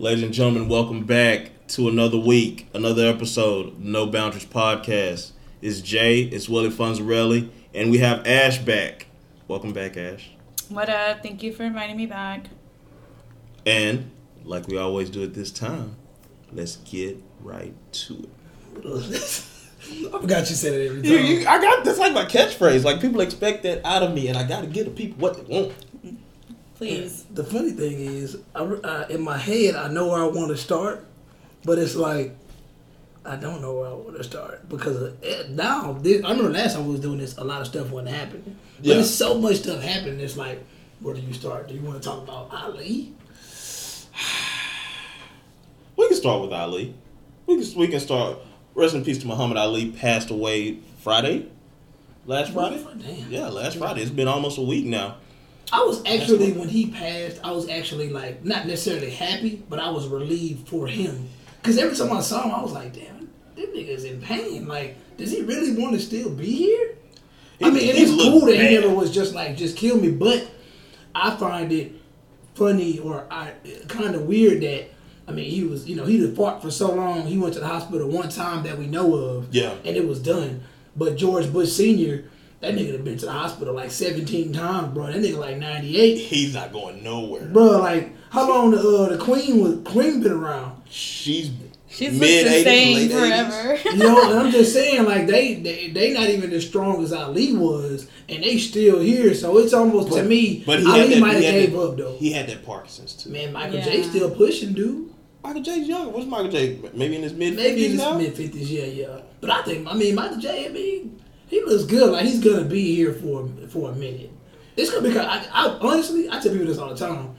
Ladies and gentlemen, welcome back to another week, another episode of No Boundaries Podcast. It's Jay, it's Willie Fonzarelli, and we have Ash back. Welcome back, Ash. What up? Thank you for inviting me back. And like we always do at this time, let's get right to it. I forgot you said it every time. You, you, I got that's like my catchphrase. Like people expect that out of me, and I got to give the people what they want. Please. The funny thing is, I, uh, in my head, I know where I want to start, but it's like I don't know where I want to start because uh, now this, I remember last time we was doing this, a lot of stuff wasn't happening. But Yeah. there's so much stuff happening. It's like, where do you start? Do you want to talk about Ali? We can start with Ali. We can we can start. Rest in peace to Muhammad Ali. Passed away Friday, last Friday. Damn. Yeah, last Friday. It's been almost a week now. I was actually when he passed, I was actually like not necessarily happy, but I was relieved for him. Cause every time I saw him, I was like, "Damn, this nigga's in pain. Like, does he really want to still be here?" I mean, it is cool that he never was just like, "Just kill me," but I find it funny or I kind of weird that. I mean, he was, you know, he had fought for so long. He went to the hospital one time that we know of, Yeah. and it was done. But George Bush Senior, that nigga had been to the hospital like seventeen times, bro. That nigga like ninety eight. He's not going nowhere. Bro, like how long the uh, the Queen was Queen been around? She's She's mid looked the 80s, same late 80s. forever. You know, and I'm just saying like they, they they not even as strong as Ali was, and they still here. So it's almost to me, But he Ali might have gave that, up though. He had that Parkinson's too. Man, Michael Yeah. J still pushing, dude. Michael J's younger. What's Michael J? Maybe in his mid Maybe in fifties his mid fifties, yeah, yeah. But I think I mean Michael J. I mean he looks good. Like he's gonna be here for for a minute. It's gonna be. I, I honestly, I tell people this all the time.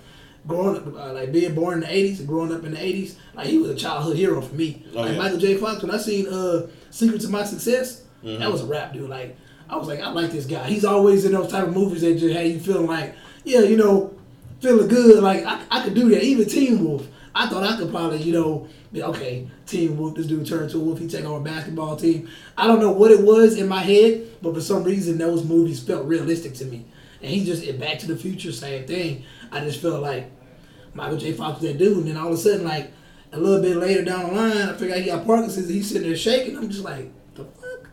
Growing up, uh, like being born in the '80s and growing up in the '80s, like he was a childhood hero for me. Oh, like yeah. Michael J. Fox, when I seen uh, "Secrets of My Success," Mm-hmm. that was a rap, dude. Like I was like, I like this guy. He's always in those type of movies that just had you feeling like, yeah, you know, feeling good. Like I, I could do that. Even Teen Wolf, I thought I could probably, you know, be okay. Teen Wolf, this dude turned to a wolf. He take over a basketball team. I don't know what it was in my head, but for some reason those movies felt realistic to me. And he just in Back to the Future, same thing. I just felt like Michael J. Fox was that dude, and then all of a sudden, like a little bit later down the line, I figured out he got Parkinson's. And he's sitting there shaking. I'm just like, the fuck.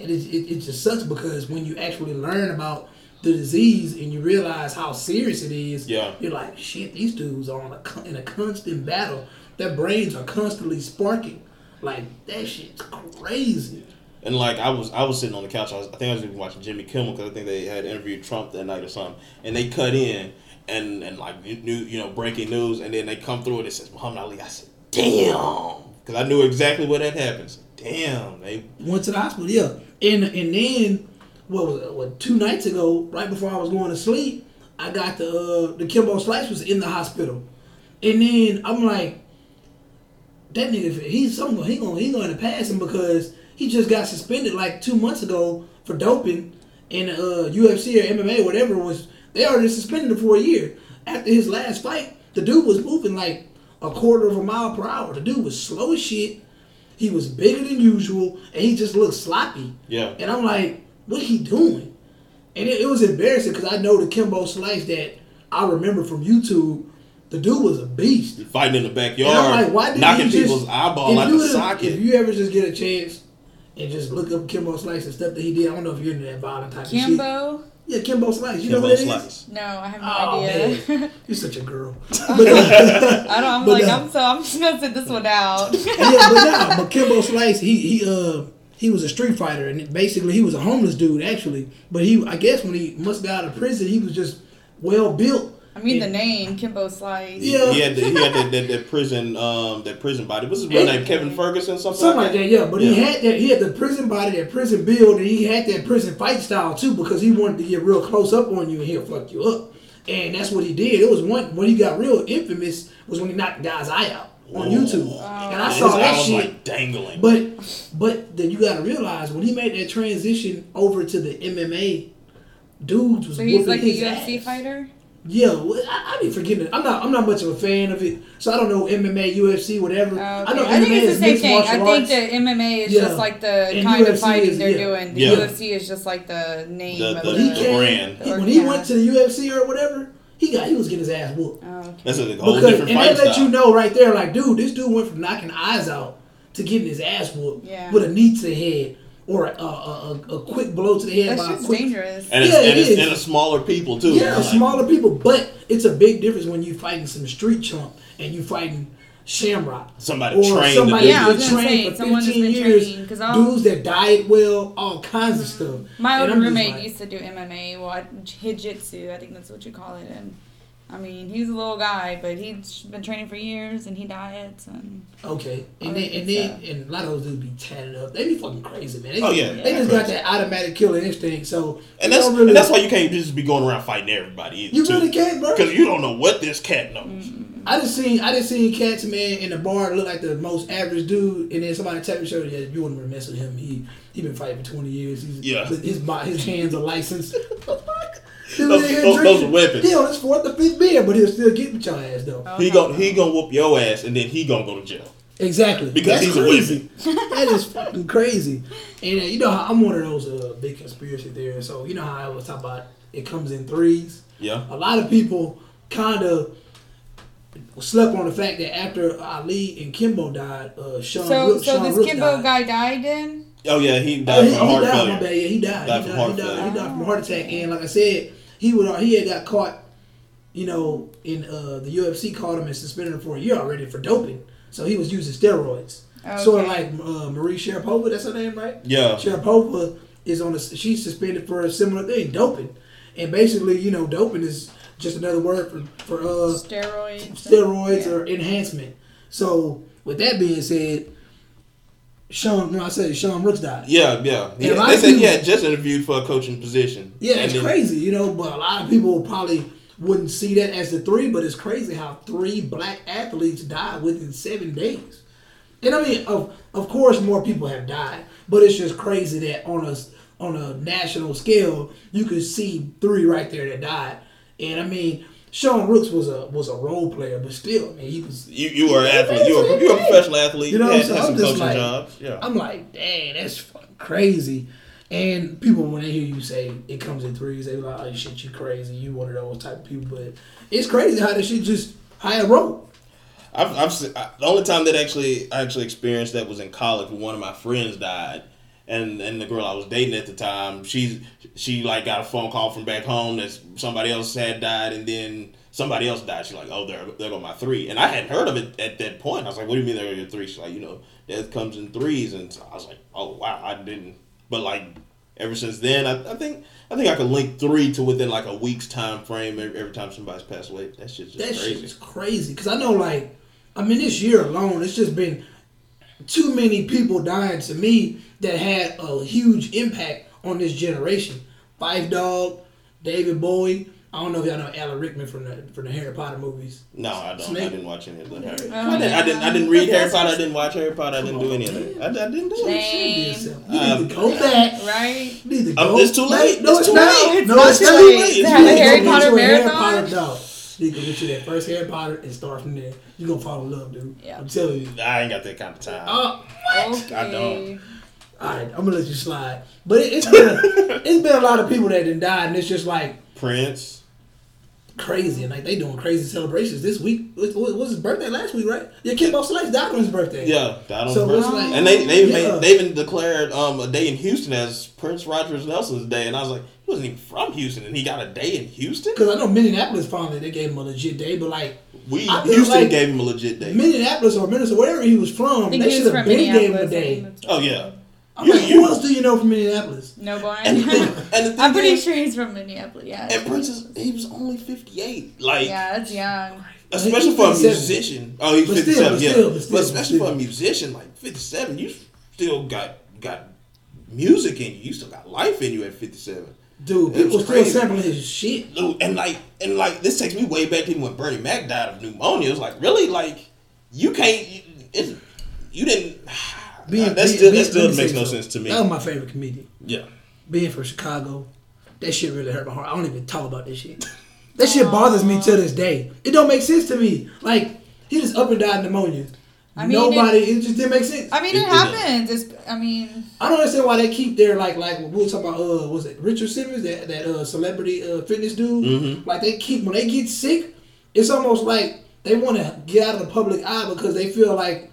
And it, it, it just sucks because when you actually learn about the disease and you realize how serious it is, Yeah. you're like, shit, these dudes are on a, in a constant battle. Their brains are constantly sparking. Like, that shit's crazy. And like I was, I was sitting on the couch. I, was, I think I was even watching Jimmy Kimmel because I think they had interviewed Trump that night or something. And they cut in and and like new, you know, breaking news. And then they come through and it says Muhammad Ali. I said, damn, because I knew exactly what that happens. Damn, they Went to the hospital, yeah. And and then what was it, what two nights ago, right before I was going to sleep, I got the uh, the Kimbo Slice was in the hospital, and then I'm like, that nigga, he's something he gonna he going to pass him because he just got suspended like two months ago for doping in uh, UFC or MMA or whatever was. They already suspended him for a year after his last fight. The dude was moving like a quarter of a mile per hour. The dude was slow as shit. He was bigger than usual, and he just looked sloppy. Yeah. And I'm like, what he doing? And it, it was embarrassing because I know the Kimbo Slice that I remember from YouTube. The dude was a beast. fighting in the And backyard, I'm like, why didn't knocking he just, people's eyeball out you the would've- socket. If you ever just get a chance and just look up Kimbo Slice and stuff that he did, I don't know if you're into that violent type of shit. Kimbo? Yeah, Kimbo Slice. You know Kimbo what? Slice. No, I have no Oh idea. man, you're such a girl. But, uh, I don't. I'm But, like, uh, I'm so. I'm just gonna sit this one out. yeah, but nah, but Kimbo Slice, he he uh he was a street fighter and basically he was a homeless dude actually. But he, I guess, when he must got out of prison, he was just well built. I mean, the name Kimbo Slice. Yeah. He had the, he had that, that, that prison um that prison body. What's his real name? Kevin Ferguson, something, Something like that, yeah. But he had that. He had the prison body, that prison build, and he had that prison fight style too because he wanted to get real close up on you and he'll fuck you up. And that's what he did. It was one when he got real infamous was when he knocked the guy's eye out on YouTube. Oh. And I saw that shit. like dangling. But but then you got to realize when he made that transition over to the MMA, dudes was So he's whooping like a his UFC ass. fighter. Yeah, well, I, I be forgetting. it. I'm not. I'm not much of a fan of it, so I don't know MMA, UFC, whatever. Oh, I okay. know I, think MMA it's is the same mixed thing. I martial think arts. that MMA is Yeah. just like the And kind UFC of fighting is- they're yeah. doing. The Yeah. UFC is just like the name The- of the- the, he the brand. he- Or- when he yeah. went to the UFC or whatever. He got he was getting his ass whooped. Oh, okay. That's a whole Because, different and fight they let style. you know right there, like, dude, this dude went from knocking eyes out to getting his ass whooped Yeah. with a knee to the head or a, a, a, a quick blow to the head. That's by a just quick, dangerous. and it's, Yeah, and it's and it's smaller people too. Yeah, Like, smaller people, but it's a big difference when you're fighting some street chump and you're fighting Shamrock. Somebody or trained somebody Yeah, I that's was been gonna trained say, for someone that's 15 years, trained, 'cause I'll- dudes that diet well, all kinds of stuff. My old roommate like- used to do MMA, well, jiu-jitsu, I think that's what you call it. And I mean, he's a little guy, but he's been training for years, and he diets, and Okay, and then and then it's, and a lot of those dudes be tatted up. They be fucking crazy, man. They, Oh, yeah. they just got that automatic killer instinct. So And that's really, and that's why you can't just be going around fighting everybody either. you really can't, bro. because you don't know what this cat knows. Mm-hmm. I just seen I just seen cats man in the bar look like the most average dude, and then somebody tap me shoulder. Yeah, you wouldn't want to mess with him. He he been fighting for twenty years. He's, Yeah. his bo- his hands are licensed. Dude, Those- in here those- those are weapons. He on his fourth or fifth beer, but he'll still get with your ass though. Oh, He hell gon' no. he gonna whoop your ass and then he gonna go to jail. Exactly. Because That's he's a crazy. that is fucking crazy. And uh, you know how I'm one of those uh, big conspiracy theorists. So you know how I always talk about it comes in threes. Yeah. A lot of people kind of slept on the fact that after Ali and Kimbo died, uh, Sean so Rook, so Sean this Rook Kimbo died. guy died then. Oh yeah, he Oh, died he, from he heart died. My failure. bad. Yeah, he died. Died he, from died, heart he, died, he died from a heart attack. And like I said, he would he had got caught. You know, in uh, the UFC caught him and suspended him for a year already for doping. So he was using steroids. Sort of like uh, Maria Sharapova. That's her name, right? Yeah. Sharapova is on a she's suspended for a similar thing, doping. And basically, you know, doping is just another word for for uh, Steroids. steroids Yeah. or enhancement. So with that being said, Sean, no, I said Sean Brooks died. Yeah, yeah. He- And a lot they said he had just interviewed for a coaching position. Yeah, it's then- crazy, you know. But a lot of people probably wouldn't see that as the three. But it's crazy how three black athletes died within seven days. And I mean, of of course, more people have died, but it's just crazy that on a on a national scale, you could see three right there that died. And I mean, Sean Rooks was a was a role player, but still, I mean, he was. You you were an athlete. You were, you were a professional athlete. You know what I'm had, had saying? I'm just like- jobs. Yeah. I'm like, dang, that's fucking crazy. And people, when they hear you say it comes in threes, they be like, oh, shit, you crazy. You one of those type of people. But it's crazy how this shit just, how it roll. I've, I've I, the only time that actually I actually experienced that was in college when one of my friends died, and and the girl I was dating at the time, she's she like got a phone call from back home that somebody else had died, and then somebody else died. She's like, oh, there there go my three, and I hadn't heard of it at that point. I was like, what do you mean there are your three? She's like, you know, death comes in threes, and I was like, oh wow, I didn't, but like. Ever since then, I, I think I think I could link three to within like a week's time frame every, every time somebody's passed away. That shit's just That crazy. shit is crazy. Because I know, like, I mean, this year alone, it's just been too many people dying to me that had a huge impact on this generation. Phife Dawg, David Bowie. I don't know if y'all know Alan Rickman from the from the Harry Potter movies. No, I don't. Snape. I didn't watch any of the Harry. Oh, I, didn't, I didn't. I didn't read Harry Potter. I didn't watch Harry Potter. I didn't do any of that. I, I didn't do it. Same. Same. You need Um, to go back. Right? You need to Um, go it's too late. No, It's it's, too not. late. It's no, not it's too not. late. It's To too have a late. Harry You go Potter get you a Harry marathon. Potter dog. You can get you that first Harry Potter and start from there. You're gonna fall in love, dude. Yeah. I'm telling you. I ain't got that kind of time. Oh, Okay. I don't. all right, I'm gonna let you slide. But it, it's been it's been a lot of people that done died, and it's just like Prince. crazy, and like they doing crazy celebrations this week. It was, was his birthday last week, right? Yeah, Kimbo Slice died on his birthday. Yeah, that on So Prince. it's like, And they they even yeah. made, they even declared um a day in Houston as Prince Rogers Nelson's day, and I was like, he wasn't even from Houston, and he got a day in Houston. Because I know Minneapolis finally they gave him a legit day, but like We I feel Houston like gave him a legit day. Minneapolis or Minnesota, wherever he was from, they should have from been gave him a day. Oh yeah, I'm You- like, you- who else do you know from Minneapolis? No one. and the and the I'm pretty is, sure he's from Minneapolis. Yeah. And Prince is he was only fifty eight. Like yeah, that's young. especially for a musician. Oh, he's But still, 57, but yeah. still, but but, still, but especially still. for a musician, like 57, you still got got music in you. You still got life in you at 57. Dude, It people was still crazy. sampling his shit. Dude, and like and like this takes me way back to even when Bernie Mac died of pneumonia. It's like really like you can't. It's, you didn't. Being, that being- still being- that still makes no something. sense to me. That was my favorite comedian. Yeah. Being from Chicago, that shit really hurt my heart. I don't even talk about this shit. That shit bothers me to this day. It don't make sense to me. Like he just up and died of pneumonia. I mean, nobody. It, just didn't make sense. I mean, It- it, it happens. It's, I mean, I don't understand why they keep their like like we were talking about uh was it Richard Simmons that that uh, celebrity uh, fitness dude Mhm. like they keep when they get sick it's almost like they want to get out of the public eye because they feel like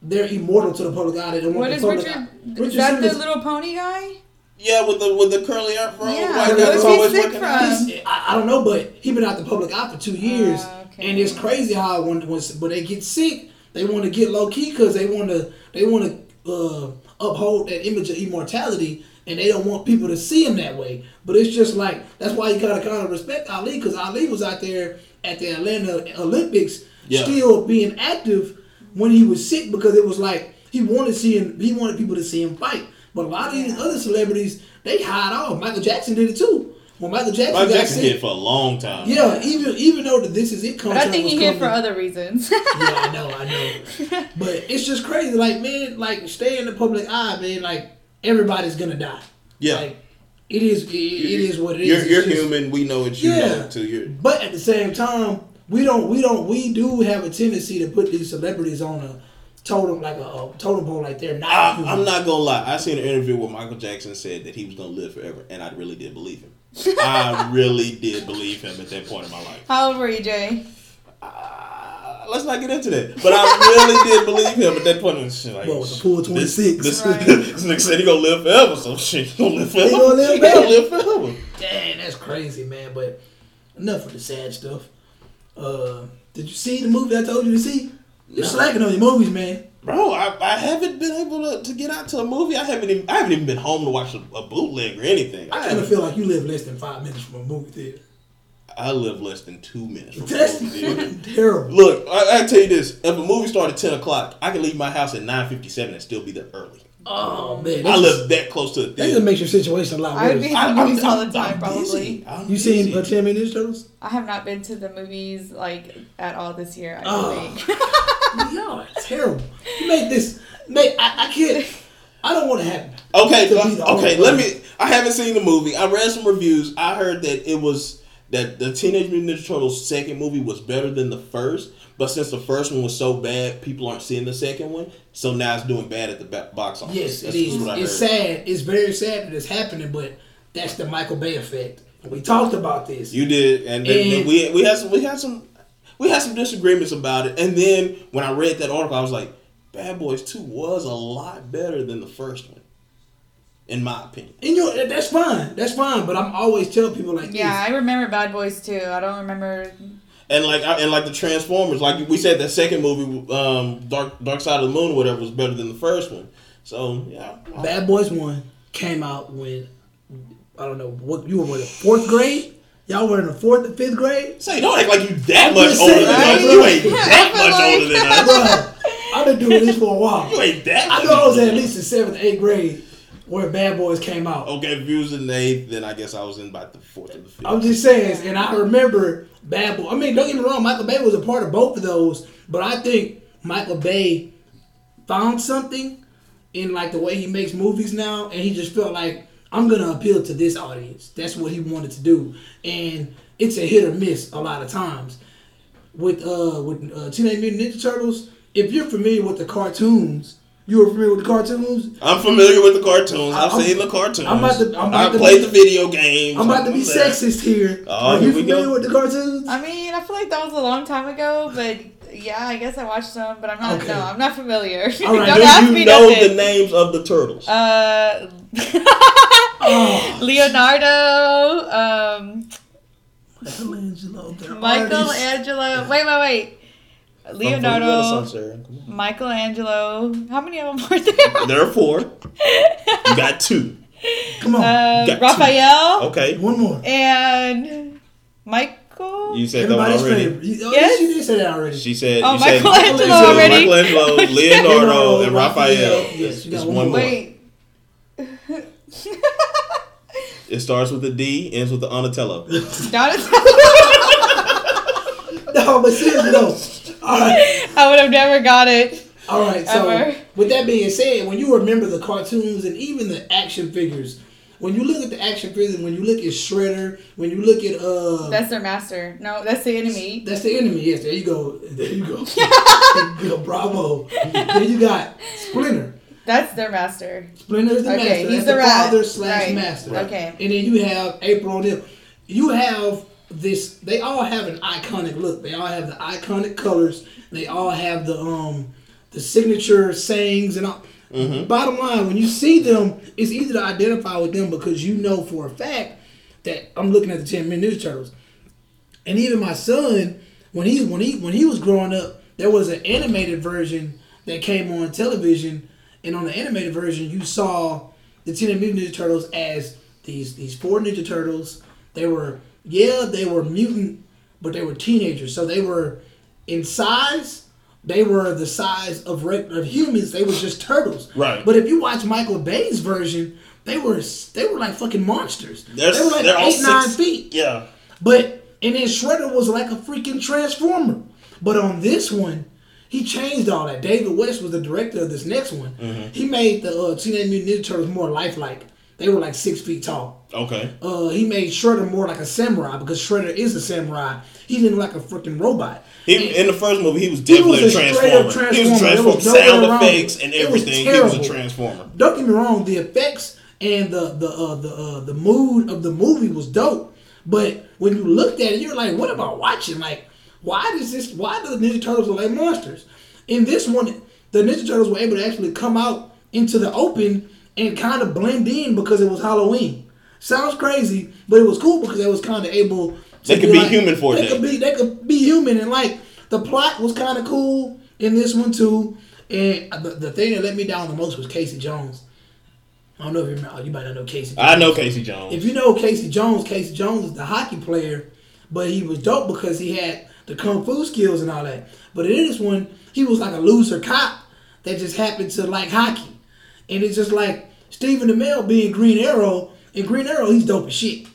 they're immortal to the public eye. They don't want what the is public Richard? eye. Is that Simmons- the little pony guy? Yeah, with the with the curly afro, Yeah, white guy that's he always sick working from? out. I, I don't know, but he been out the public eye for two years, Ah, okay. and it's crazy how when when, when they get sick, they want to get low key because they want to they want to uh, uphold that image of immortality, and they don't want people to see him that way. But it's just like that's why you gotta kind of respect Ali because Ali was out there at the Atlanta Olympics, Yeah. still being active when he was sick because it was like he wanted to see him, he wanted people to see him fight. But a lot of these other celebrities, they hide off. Michael Jackson did it too. When Michael Jackson Michael got Jackson sick, hid for a long time. yeah, even even though the This Is It But contract I think was he hid for other reasons. yeah, I know, I know. But it's just crazy. Like, man, like stay in the public eye, man. Like everybody's gonna die. Yeah. Like it is. It, it is what it is. You're, It's you're just- human. We know it's you. Yeah. know, too. You're, But at the same time, we don't. We don't. We do have a tendency to put these celebrities on a totem, like a, a totem pole, like they're not. I, human. I'm not gonna lie. I seen an interview where Michael Jackson said that he was gonna live forever, and I really did believe him. I really did believe him at that point in my life. How old were you, Jay? Uh, let's not get into that. But I really did believe him at that point. in shit, Like, What, with the full this- 26? This, Right. this nigga said he gonna live forever, so shit, he gonna live forever. gonna live He gonna live forever. Dang, that's crazy, man. But enough of the sad stuff. Uh, did you see the movie I told you to see? You're slacking on your movies, man. Bro, I, I haven't been able to, to get out to a movie. I haven't even I haven't even been home to watch a, a bootleg or anything. I kind of feel like you live less than five minutes from a movie theater. I live less than two minutes from a That's movie theater. fucking terrible. Look, I, I tell you this: if a movie started at ten o'clock, I can leave my house at nine fifty-seven and still be there early. Oh man, I live that close to the That just makes your situation a lot I would worse. be I- at I'm- movies all I'm- the time, I'm probably. busy. I'm You seen busy. uh, Teenage Mutant Ninja Turtles? I have not been to the movies like at all this year. I Oh. don't think. Y'all are terrible. You made this. Make I, I can't. I don't want to happen. Okay, To be the okay. Let me. I haven't seen the movie. I read some reviews. I heard that it was that the Teenage Mutant Ninja Turtles second movie was better than the first. But since the first one was so bad, people aren't seeing the second one. So now it's doing bad at the box office. Yes, it That's is. what I It's heard. sad. It's very sad that it's happening, but that's the Michael Bay effect. We talked about this. You did, and, then And- we we had some we had some we had some disagreements about it. And then when I read that article, I was like, Bad Boys Two was a lot better than the first one, in my opinion. and you know, that's fine. That's fine. But I'm always telling people like yeah, this. I remember Bad Boys too. I don't remember. And like and like the Transformers, like we said, that second movie, um, Dark Dark Side of the Moon, or whatever, was better than the first one. So yeah, Bad Boys One came out when I don't know what you were in the fourth grade. Y'all were in the fourth and fifth grade. say don't act like you that I'm much older than right? us. You ain't that much like- older than us. Bruh, I've been doing this for a while. You ain't that. I know I was at least in seventh, eighth grade where Bad Boys came out. Okay, if you was in the eighth, then I guess I was in about the fourth or the fifth. I'm just saying, and I remember Bad Boy. I mean, don't get me wrong, Michael Bay was a part of both of those, but I think Michael Bay found something in like the way he makes movies now, and he just felt like I'm gonna appeal to this audience. That's what he wanted to do, and it's a hit or miss a lot of times. With uh with uh, Teenage Mutant Ninja Turtles, if you're familiar with the cartoons, you were familiar with the cartoons. I'm familiar with the cartoons. I've I'm- seen the cartoons. I'm about to- I'm about I to played be- the video games. I'm about to be sexist here. Oh, Are here you familiar go. with the cartoons? I mean, I feel like that was a long time ago, but yeah, I guess I watched some, but I'm not. Okay. No, I'm not familiar. All right, Don't Do ask you me know nothing. the names of the turtles? Uh, Oh. Leonardo, um, Michelangelo, Michelangelo. Wait, wait, wait. From- from the Leonardo, Renaissance era. Come on. Michelangelo. How many of them are there? There are four. You got two. Come on, Uh, Got two. Raphael Okay. one more. and Michael. You said that Everybody's already. favorite. You- Oh, Yes? yes, you did say that already. She said. Oh, you said, Michelangelo you said already? Michelangelo, Leonardo, and Raphael. Yes, you got It's one one more. more. Wait. It starts with a D, ends with the Donatello. Donatello. No, but seriously though. All right, I would have never got it. all right. So Ever. with that being said, when you remember the cartoons and even the action figures, when you look at the action figures, when you look at Shredder, when you look at uh, That's their master. No, that's the enemy. that's the enemy. Yes, there you go. There you go. there you go. Bravo. then you got Splinter. That's their master. Splinter is the Okay, master. he's That's the the, rat. father slash Right. master. Okay. And then you have April O'Neil. You have this. They all have an iconic look. They all have the iconic colors. They all have the um the signature sayings and all. Mm-hmm. Bottom line, when you see them, it's easy to identify with them because you know for a fact that I'm looking at the Teenage Mutant Ninja Turtles. And even my son, when he when he when he was growing up, there was an animated version that came on television, and on the animated version, you saw the Teenage Mutant Ninja Turtles as these these four Ninja Turtles. They were yeah, they were mutant, but they were teenagers, so they were in size. They were the size of of humans. They were just turtles. Right. But if you watch Michael Bay's version, they were they were like fucking monsters. They're, they were like eight nine six- feet. Yeah. But and then Shredder was like a freaking transformer. But on this one, he changed all that. David West was the director of this next one. He made the uh, Teenage Mutant Ninja Turtles more lifelike. They were like six feet tall. Okay. Uh, he made Shredder more like a samurai because Shredder is a samurai. He didn't look like a freaking robot. He, in the first movie, he was He definitely was a a straight transformer. He was a transformer. transformer. There was no Sound effects and It was everything. He was a transformer. don't get me wrong, the effects and the the uh, the uh, the mood of the movie was dope. But when you looked at it, you're like, what am I watching? Like, why does this? Why do the Ninja Turtles look like monsters? In this one, the Ninja Turtles were able to actually come out into the open and kind of blend in because it was Halloween. Sounds crazy, but it was cool because they was kind of able. To They could be human for they day. Could be, they could be human, and like the plot was kind of cool in this one too. And the, the thing that let me down the most was Casey Jones. I don't know if you remember. You might not know Casey. Jones. I know Casey Jones. If you know Casey Jones, Casey Jones is the hockey player, but he was dope because he had the kung fu skills and all that. But in this one, he was like a loser cop that just happened to like hockey, and it's just like Stephen Amell being Green Arrow. In Green Arrow, he's dope as shit,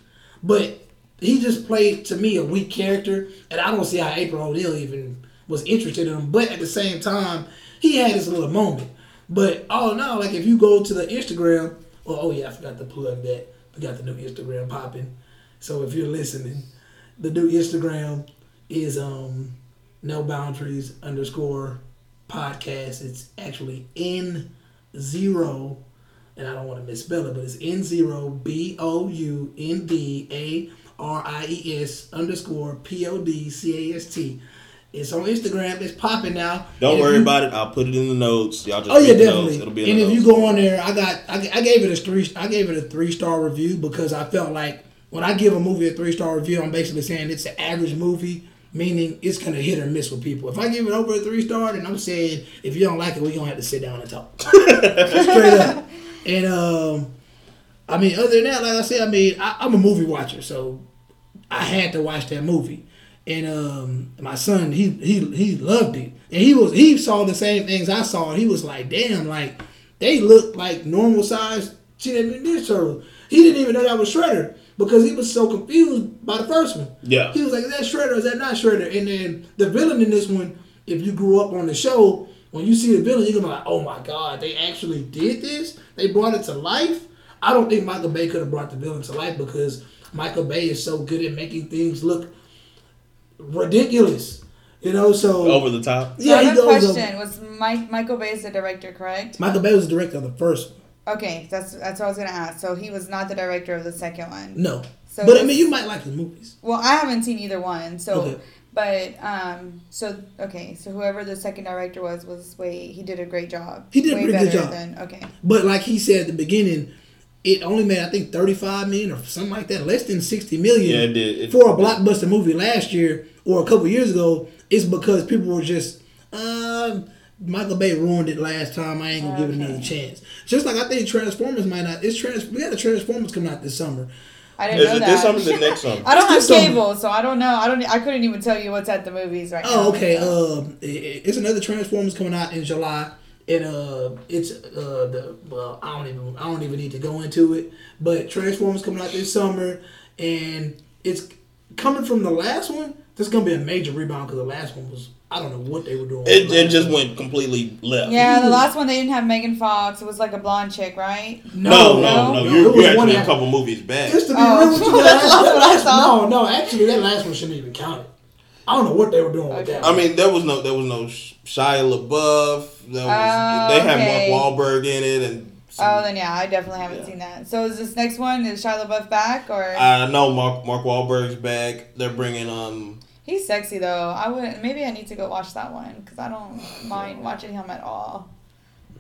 but he just played to me a weak character, and I don't see how April O'Neil even was interested in him. But at the same time, he had his little moment. But all in all, like if you go to the Instagram, well, oh yeah, I forgot to plug that. We got the new Instagram popping. So if you're listening, the new Instagram is um no boundaries underscore podcast. It's actually N zero, and I don't want to misspell it, but it's N zero B O U N D A R I E S underscore P O D C A S T. It's on Instagram. It's popping now. Don't And worry you- about it. I'll put it in the notes. Y'all just Oh yeah, definitely. It'll be in and if you go on there, I got I, I gave it a three I gave it a three star review because I felt like when I give a movie a three star review, I'm basically saying it's an average movie, meaning it's gonna hit or miss with people. If I give it over a three star, then I'm saying if you don't like it, we're gonna have to sit down and talk. Straight up. And um, I mean, other than that, like I said, I mean, I, I'm a movie watcher, so I had to watch that movie. And um, my son, he he he loved it, and he was he saw the same things I saw, he was like, "Damn, like they look like normal size Ninja Turtles." He didn't even know that was Shredder because he was so confused by the first one. Yeah. he was like, "Is that Shredder? Is that not Shredder?" And then the villain in this one, if you grew up on the show, when you see the villain, you're gonna be like, "Oh my god, they actually did this! They brought it to life." I don't think Michael Bay could have brought the villain to life because Michael Bay is so good at making things look ridiculous. You know, so Over the top. So yeah, I have a goes over. question. Was Mike Michael Bay is the director, correct? Michael Bay was the director of the first one. Okay, that's that's what I was gonna ask. So he was not the director of the second one. No, So but I mean, you might like his movies. Well, I haven't seen either one. So, Okay. but um, so okay, so whoever the second director was was way he did a great job. He did a way pretty good job. Than, okay, But like he said at the beginning, it only made I think thirty five million or something like that, less than sixty million. Yeah, it did. It- for a blockbuster movie last year or a couple years ago. It's because people were just, um, Michael Bay ruined it last time. I ain't gonna give it another chance. Just like I think Transformers might not. It's trans. We got the Transformers coming out this summer. I didn't Is know it that. this summer or the next summer? I don't have It's this summer. cable, so I don't know. I don't. I couldn't even tell you what's at the movies right now. Oh, okay. so. Um, it- it's another Transformers coming out in July, and uh, it's uh the well, I don't even I don't even need to go into it, but Transformers coming out this summer, and it's coming from the last one. This is gonna be a major rebound because the last one was I don't know what they were doing. It, it just went completely left. Yeah, the last one they didn't have Megan Fox. It was like a blonde chick, right? No, no, No? no. No, You're, it was you're one actually a couple movies back. Just to be Oh. real with you, That's that, what I last, saw. no, no, actually, that last one shouldn't even count. I don't know what they were doing with that. I mean, there was no there was no Shia LaBeouf. There was, Oh, they had okay. Mark Wahlberg in it, and Oh, then yeah, I definitely haven't Yeah. seen that. So is this next one is Shia LaBeouf back or I know Mark Mark Wahlberg's back. They're bringing um. He's sexy though? I would maybe I need to go watch that one because I don't mind watching him at all.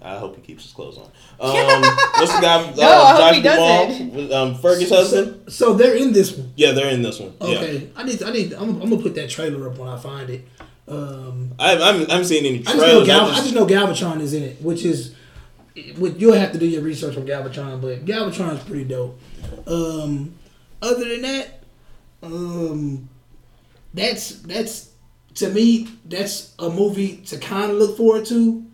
I hope he keeps his clothes on. Um, what's the guy? Uh, No, I hope he doesn't. Um, Fergie's husband. So, so they're in this one. Yeah, they're in this one. Yeah, Okay, I need, I need, I'm, I'm gonna put that trailer up when I find it. Um, I, I, haven't, I haven't seen any I just know. Gal, I I just- just know Galvatron is in it, which is, what you'll have to do your research on Galvatron, but Galvatron is pretty dope. Um, other than that, um, that's that's to me that's a movie to kind of look forward to,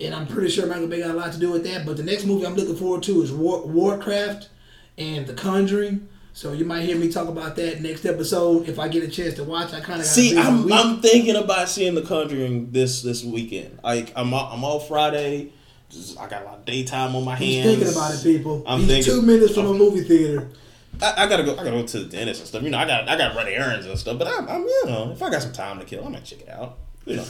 and I'm pretty sure Michael Bay got a lot to do with that. But the next movie I'm looking forward to is War, Warcraft and The Conjuring. So you might hear me talk about that next episode if I get a chance to watch. I kind of See, I'm, I'm thinking about seeing The Conjuring this this weekend. Like I'm I'm off Friday. Just, I got a lot of daytime on my He's hands. thinking about it, people. I'm He's thinking- two minutes from a movie theater. I, I gotta go. I gotta go to the dentist and stuff. You know, I got I got to run errands and stuff. But I'm, I'm you know, if I got some time to kill, I might check it out. You know,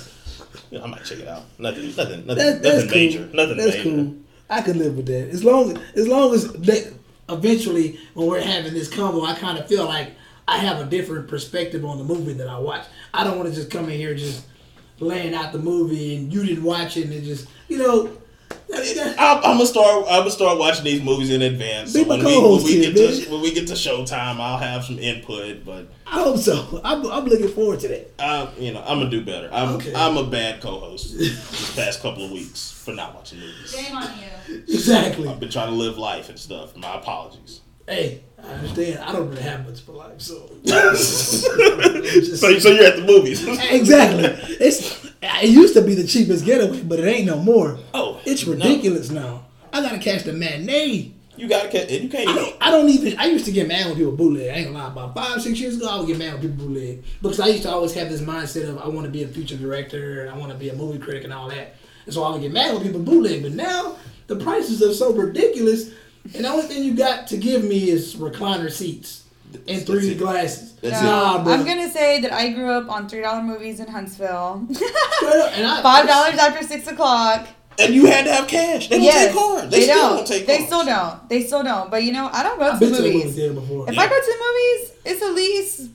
you know I might check it out. Nothing, nothing, nothing, That, nothing cool. major. Nothing that's major. cool. I can live with that as long as as long as they, eventually when we're having this combo, I kind of feel like I have a different perspective on the movie that I watch. I don't want to just come in here just laying out the movie and you didn't watch it and it just you know. That, that, I'm, I'm gonna start. I'm gonna start watching these movies in advance. Be So when we, when we get man. to when we get to Showtime, I'll have some input. But I hope so. I'm, I'm looking forward to that. uh, you know, I'm gonna do better. I'm Okay. I'm a bad co-host these past couple of weeks for not watching movies. Shame on you. Exactly. I've been trying to live life and stuff. My apologies. Hey, I understand. I don't really have much for life, so. So, so you're at the movies. Exactly. It's it used to be the cheapest getaway, but it ain't no more. Oh, It's no. ridiculous now. I gotta catch the matinee. You gotta catch. It. You can't I don't, I don't even. I used to get mad when people bootleg. I ain't gonna lie. About five, six years ago, I would get mad when people bootleg because I used to always have this mindset of I want to be a future director and I want to be a movie critic and all that. And so I would get mad when people bootleg. But now the prices are so ridiculous, and the only thing you got to give me is recliner seats and 3D it. glasses. That's nah, it. bro. I'm gonna say that I grew up on three dollar movies in Huntsville. Straight up, and I- Five dollars after six o'clock. And you had to have cash. They don't yes, take cards. They, they still don't. don't, take they cards. still don't. They still don't. But you know, I don't go to I've the been to a movie movies. theater before. If Yeah. I go to the movies, it's at least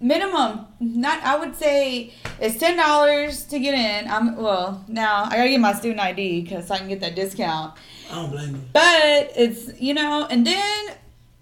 minimum. Not I would say it's ten dollars to get in. I'm well now. I gotta get my student ID because I can get that discount. I don't blame you. But it's you know, and then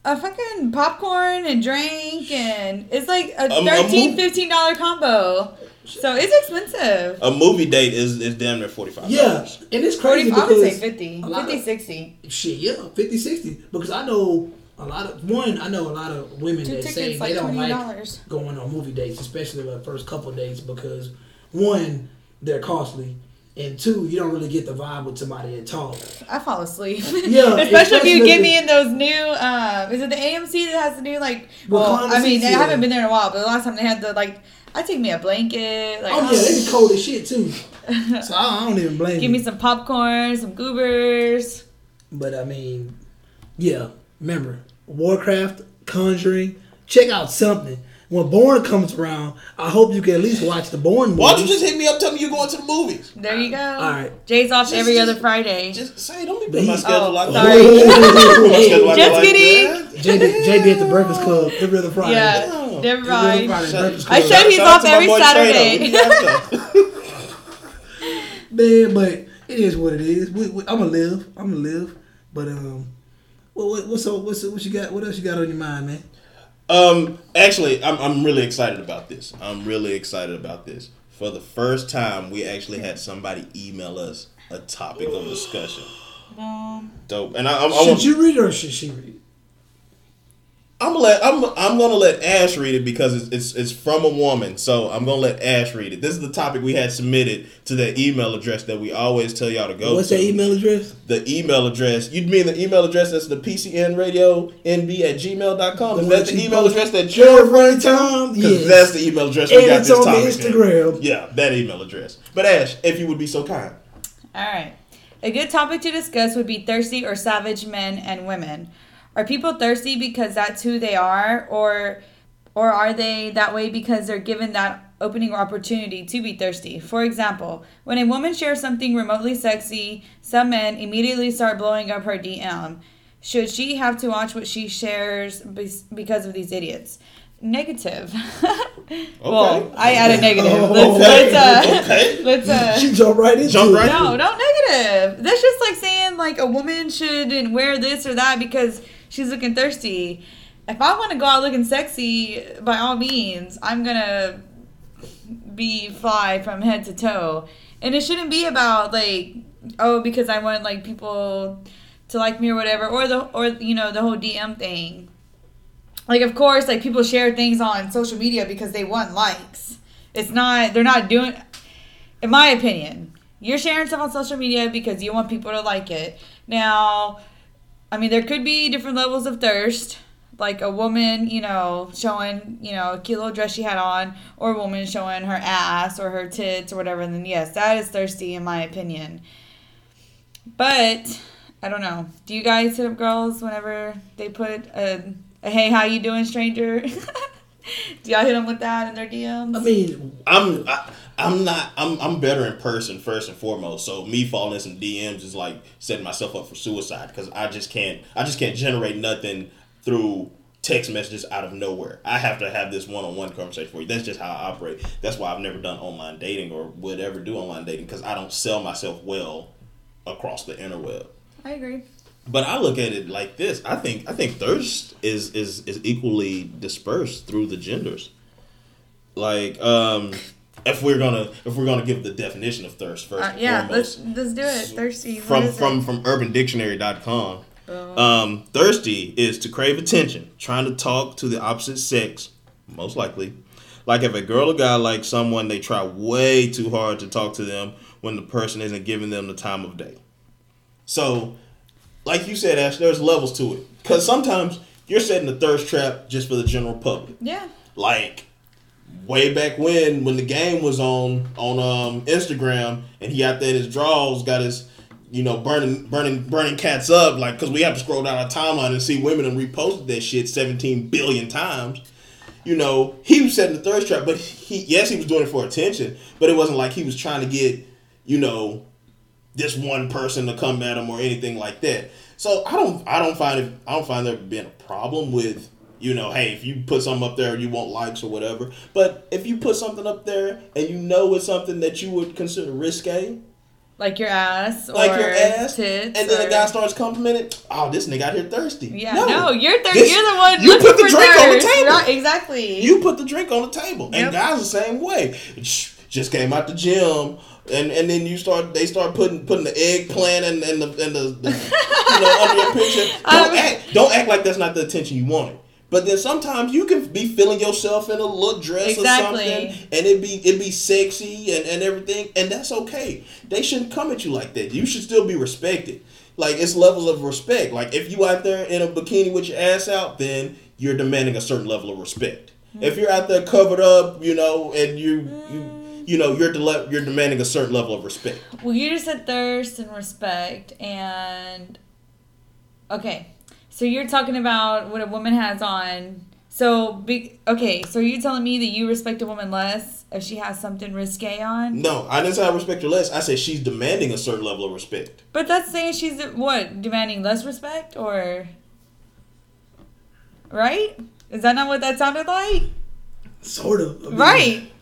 a fucking popcorn and drink and it's like a Um, a 13 mov- 15 dollar combo. So it's expensive. A movie date is, is damn near forty five. Yeah, and it's 40, crazy I would say because 50, a 50, of- 60. shit, yeah, 50, 60. Because I know a lot of one, I know a lot of women Two that say tickets they don't twenty like going on movie dates, especially the first couple dates, because one, they're costly, and two, you don't really get the vibe with somebody at all. I fall asleep. Yeah, especially if you get me in those new. Um, is it the AMC that has the new like? Well, Recliner I mean, I haven't been there in a while, but the last time they had the like, I take me a blanket. Like, Oh yeah, they be cold as shit too. So I, don't even blame give me some popcorn, some goobers. But I mean, yeah. Remember, Warcraft, Conjuring. Check out something. When Bourne comes around, I hope you can at least watch the Bourne movie. Why don't you just hit me up, tell me you're going to the movies? There you go. All right. Jay's off Just- every just- other Friday. Just say, don't be But putting my he- schedule Oh, like sorry. that. Put my schedule like Just that. kidding. JB, JB at the Breakfast Club every other Friday. yeah, never Every mind. Friday, I Club. said he's off every Saturday. Trado. He got that. Man, but it is what it is. We, we, I'm gonna live. I'm gonna live. But um, what, what what's up? What's what you got? What else you got on your mind, man? Um, actually, I'm, I'm really excited about this. I'm really excited about this. For the first time, we actually had somebody email us a topic of discussion. Um, Dope. And I, I, I Should want, you read or should she read? It? I'm I'm gonna let I'm I'm gonna let Ash read it because it's, it's it's from a woman. So I'm gonna let Ash read it. This is the topic we had submitted to the email address that we always tell y'all to go. What's to. that email address? The email address. You mean the email address that's the PCN radio NB at gmail.com? Is The that the email address that Your you're running referring to? time? Because Yes. that's the email address we And got it's this on the topic in. Instagram. Yeah, that email address. But Ash, if you would be so kind. All right. A good topic to discuss would be thirsty or savage men and women. Are people thirsty because that's who they are or or are they that way because they're given that opening or opportunity to be thirsty? For example, when a woman shares something remotely sexy, some men immediately start blowing up her DM. Should she have to watch what she shares because of these idiots? Negative. well, I added negative. Let's, let's uh, Okay. let's uh, She jumped right in. Jump right- no, no negative. That's just like saying like a woman shouldn't wear this or that because she's looking thirsty. If I want to go out looking sexy, by all means, I'm gonna be fly from head to toe, and it shouldn't be about like oh because I want like people to like me or whatever, or the or you know the whole DM thing. Like of course, like people share things on social media because they want likes. It's not they're not doing in my opinion, you're sharing stuff on social media because you want people to like it. Now, I mean, there could be different levels of thirst. Like a woman, you know, showing, you know, a cute little dress she had on, or a woman showing her ass or her tits or whatever, and then yes, that is thirsty in my opinion. But I don't know. Do you guys hit up girls whenever they put a, a hey, how you doing, stranger? Do y'all hit them with that in their DMs? I mean, I'm I, I'm not I'm I'm better in person first and foremost. So me falling in some DMs is like setting myself up for suicide because I just can't I just can't generate nothing through text messages out of nowhere. I have to have this one on one conversation for you. That's just how I operate. That's why I've never done online dating or would ever do online dating because I don't sell myself well across the interweb. I agree. But I look at it like this. I think I think thirst is is is equally dispersed through the genders. Like um if we're gonna if we're gonna give the definition of thirst first Uh, yeah, let's let's do it. Thirsty. from from from urbandictionary.com. Oh. Um, thirsty is to crave attention, trying to talk to the opposite sex, most likely. Like if a girl or guy likes someone, they try way too hard to talk to them when the person isn't giving them the time of day. So, like you said, Ash, there's levels to it. Because sometimes you're setting the thirst trap just for the general public. yeah. Like way back when, when the game was on on um, Instagram, and he out there in his draws got his, you know, burning burning burning cats up. Like, because we have to scroll down our timeline and see women and reposted that shit 17 billion times. You know, he was setting the thirst trap, but he yes, he was doing it for attention, but it wasn't like he was trying to get, you know, this one person to come at him or anything like that. So I don't I don't find it I don't find there being a problem with you know hey if you put something up there you want likes or whatever. But if you put something up there and you know it's something that you would consider risque, Like your ass or like your ass, tits. and then or- the guy starts complimenting, oh this nigga out here thirsty. Yeah, no, you're thirsty. You're the one. you put the drink on the table. Right, exactly. You put the drink on the table, and guys the same way. Just came out the gym, and and then you start they start putting putting the eggplant and and the and the, the you know under your picture. Don't Um, act don't act like that's not the attention you wanted. But then sometimes you can be feeling yourself in a little dress Exactly. or something, and it be it be sexy and, and everything, and that's okay. They shouldn't come at you like that. You should still be respected. Like it's levels of respect. Like if you out there in a bikini with your ass out, then you're demanding a certain level of respect. Hmm. If you're out there covered up, you know, and you you hmm. you know you're dele- you're demanding a certain level of respect. Well, you just said thirst and respect, and okay, so you're talking about what a woman has on. So big. Okay, so you're telling me that you respect a woman less if she has something risque on? No, I didn't say I respect her less. I said she's demanding a certain level of respect. But that's saying she's what demanding less respect, or right? Is that not what that sounded like? sort of. I mean, Right.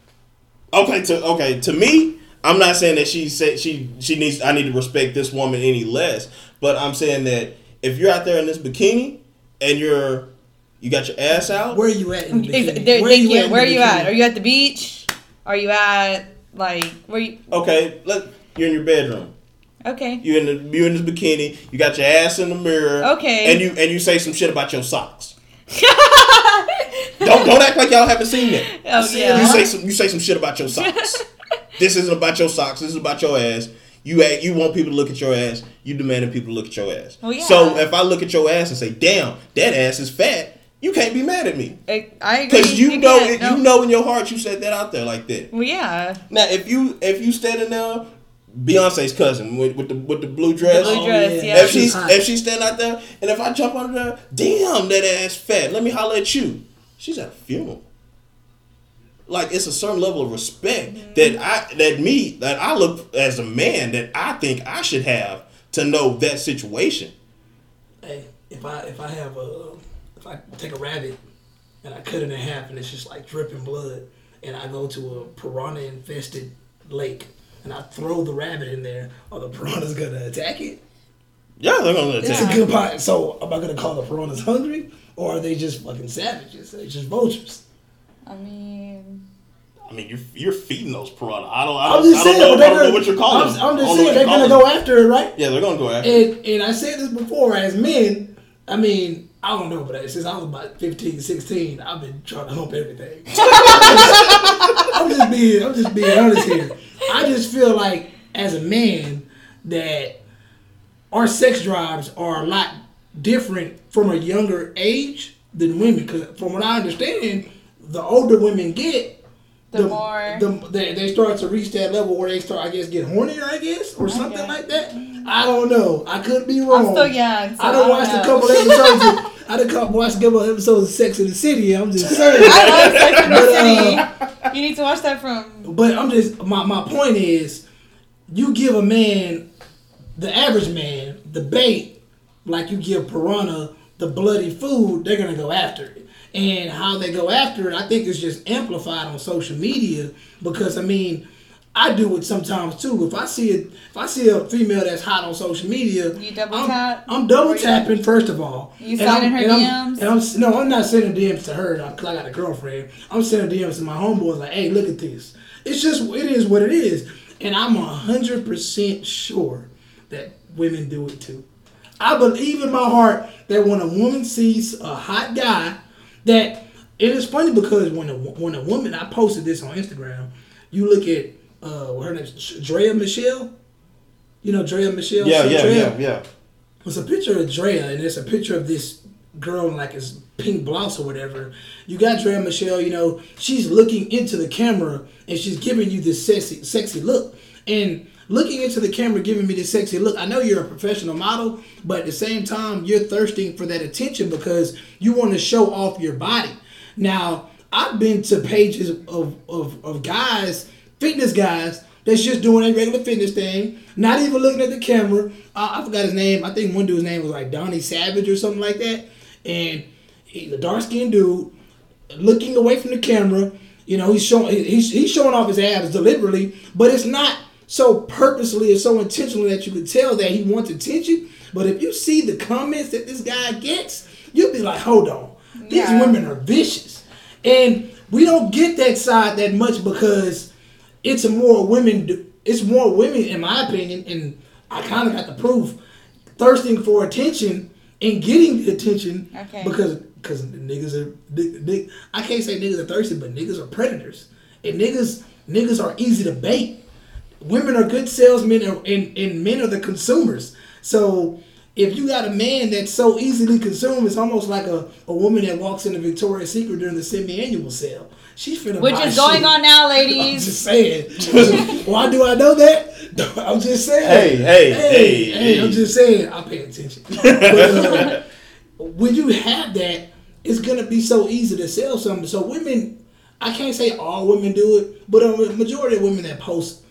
Okay, to okay to me, I'm not saying that she said she she needs. I need to respect this woman any less. But I'm saying that if you're out there in this bikini and you're you got your ass out, Where are you at in the Ex- bikini? there- Where thank you. in Where are you at? Are you at the beach? Are you at like where you? okay, look, you're in your bedroom. Okay. You in the you in this bikini. You got your ass in the mirror. Okay. And you and you say some shit about your socks. don't don't act like y'all haven't seen that. Oh, yeah. You say some you say some shit about your socks. this isn't about your socks. This is about your ass. You act, you want people to look at your ass. You demanding people to look at your ass. Well, yeah. So if I look at your ass and say, "Damn, that ass is fat," you can't be mad at me I, I agree. because you, know it, no. you know in your heart you said that out there like that. Well, yeah. Now if you if you standing there, Beyonce's cousin with, with the with the blue dress. The blue Oh, dress, yeah. yeah. If she's She's if she's standing out there, and if I jump under there, damn that ass fat. Let me holler at you. She's at a funeral. Like it's a certain level of respect Mm-hmm. that I that me that I look as a man that I think I should have to know that situation. Hey, if I if I have a if I take a rabbit and I cut it in half and it's just like dripping blood, and I go to a piranha infested lake and I throw the rabbit in there, are the piranhas gonna attack it? Yeah, they're gonna attack. It's a good part. So am I gonna call the piranhas hungry, or are they just fucking savages? They're just vultures. I mean, I mean, you're you're feeding those piranha. I don't. I I'm don't, just I saying, don't know, I don't know what you're calling. I'm, them. I'm just saying they're gonna calling go after it, right? Yeah, they're gonna go after. It. And and I said this before, as men, I mean, I don't know, but since I was about 15, 16, I've been trying to hump everything. I'm just being I'm just being honest here. I just feel like as a man that our sex drives are a lot different from a younger age than women. Because from what I understand, the older women get, The more- the, they, they start to reach that level where they start, I guess, get hornier, I guess, or something Okay. like that. I don't know. I could be wrong. I'm still young. So I don't watched a couple episodes. Of, I done watched a couple episodes of Sex in the City. I'm just saying. I love Sex and the But, uh, City. You need to watch that from. But I'm just my my point is, you give a man, the average man, the bait, like you give piranha the bloody food, they're gonna go after it. And how they go after it, I think is just amplified on social media because I mean, I do it sometimes too. If I see it, if I see a female that's hot on social media, You double I'm, tap? I'm double tapping first of all. You I'm- her and I'm- DMs? and I'm no, I'm not sending DMs to her because I got a girlfriend. I'm sending DMs to my homeboys like, hey, look at this. It's just it is what it is, and I'm hundred percent sure that women do it too. I believe in my heart that when a woman sees a hot guy, that it is funny because when a when a woman I posted this on Instagram, you look at uh what her name is Drea Michelle. You know Drea Michelle. Yeah, So yeah, Drea- yeah, yeah. it's a picture of Drea, and it's a picture of this girl in like his pink blouse or whatever. You got Drea Michelle, you know, she's looking into the camera and she's giving you this sexy, sexy look. And looking into the camera, giving me this sexy look. I know you're a professional model, but at the same time, you're thirsting for that attention because you want to show off your body. Now, I've been to pages of, of, of guys, fitness guys, that's just doing a regular fitness thing, not even looking at the camera. Uh, I forgot his name. I think one dude's name was like Donnie Savage or something like that. And he's a dark skinned dude looking away from the camera. You know, he's showing he's, he's showing off his abs deliberately, but it's not so purposely or so intentionally that you could tell that he wants attention. But if you see the comments that this guy gets, you'll be like, hold on, these Yeah. women are vicious. And we don't get that side that much because it's a more women. It's more women, in my opinion, and I kind of got the proof, thirsting for attention and getting the attention Okay. because because niggas are nig, nig- I can't say niggas are thirsty, but niggas are predators, and niggas niggas are easy to bait. Women are good salesmen, and, and, and men are the consumers. So if you got a man that's so easily consumed, it's almost like a, a woman that walks into Victoria's Secret during the semi-annual sale. She's finna Which buy is going shit. on now, ladies. I'm just saying. Why do I know that? I'm just saying. Hey, hey, hey, hey. I'm just saying. I pay attention. but, uh, when you have that, it's gonna be so easy to sell something. So women, I can't say all women do it, but a majority of women that post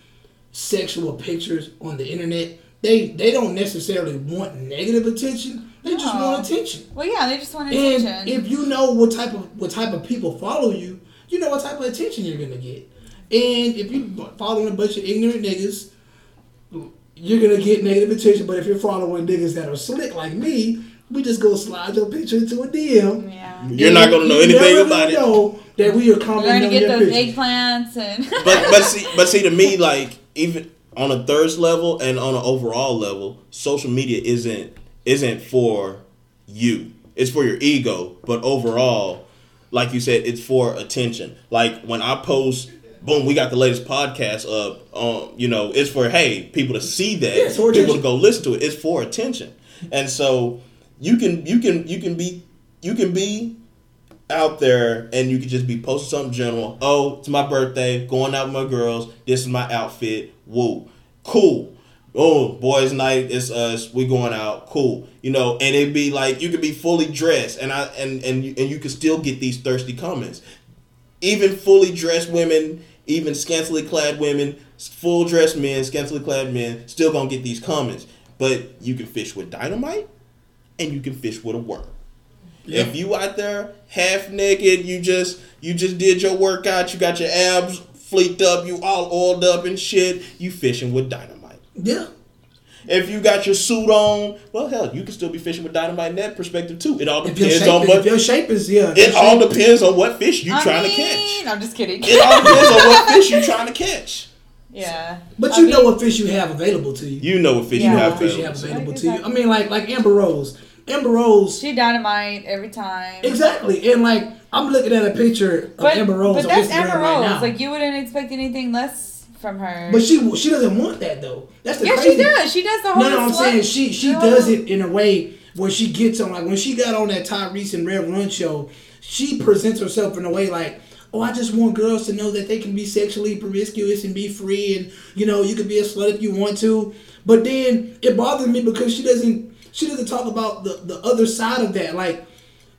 sexual pictures on the internet, they they don't necessarily want negative attention. They just No. want attention. Well, yeah, they just want attention. And if you know what type of what type of people follow you, you know what type of attention you're gonna get. And if you following a bunch of ignorant niggas, you're gonna get negative attention. But if you're following niggas that are slick like me, we just go slide your picture into a DM. yeah. You're not gonna know You anything never about it. Know that we are commenting. Learn commenting to get those picture. eggplants and. but but see but see to me like even on a thirst level and on an overall level, social media isn't isn't for you. It's for your ego. But overall, like you said, it's for attention. Like when I post, boom, we got the latest podcast up. Um, you know, it's for hey people to see that, Yeah, people to go listen to it. It's for attention, and so you can you can you can be you can be out there and you could just be posting something general. Oh, it's my birthday, going out with my girls. This is my outfit. Woo, cool. Oh, boys' night. It's us. We going out. Cool. You know, and it'd be like you could be fully dressed, and I and and you, and you could still get these thirsty comments. Even fully dressed women, even scantily clad women, full dressed men, scantily clad men, still gonna get these comments. But you can fish with dynamite, and you can fish with a worm. Yeah. If you out there half naked, you just you just did your workout, you got your abs fleeked up, you all oiled up and shit, you fishing with dynamite. Yeah. If you got your suit on, well hell, you can still be fishing with dynamite in that perspective too. It all If your depends shape, on if what your shape is yeah. it all depends on what fish you I trying mean, to catch. I'm just kidding. It all depends on what fish you trying to catch. yeah. But I you know mean, what fish you have available to you. You know what fish Yeah. you You know have what fish you available. have available Like, to you. I mean, like like Amber Rose. Amber Rose. She dynamite every time. Exactly, and like I'm looking at a picture of But, Amber Rose but on that's Instagram Amber right Rose. now. Like you wouldn't expect anything less from her. but she she doesn't want that though. That's the yeah, crazy. she does. She does the whole. No, no, I'm saying she she the does it in a way where she gets on like when she got on that Tyrese and Rev Run show, she presents herself in a way like, oh, I just want girls to know that they can be sexually promiscuous and be free, and you know you can be a slut if you want to. But then it bothers me because she doesn't she doesn't talk about the the other side of that, like.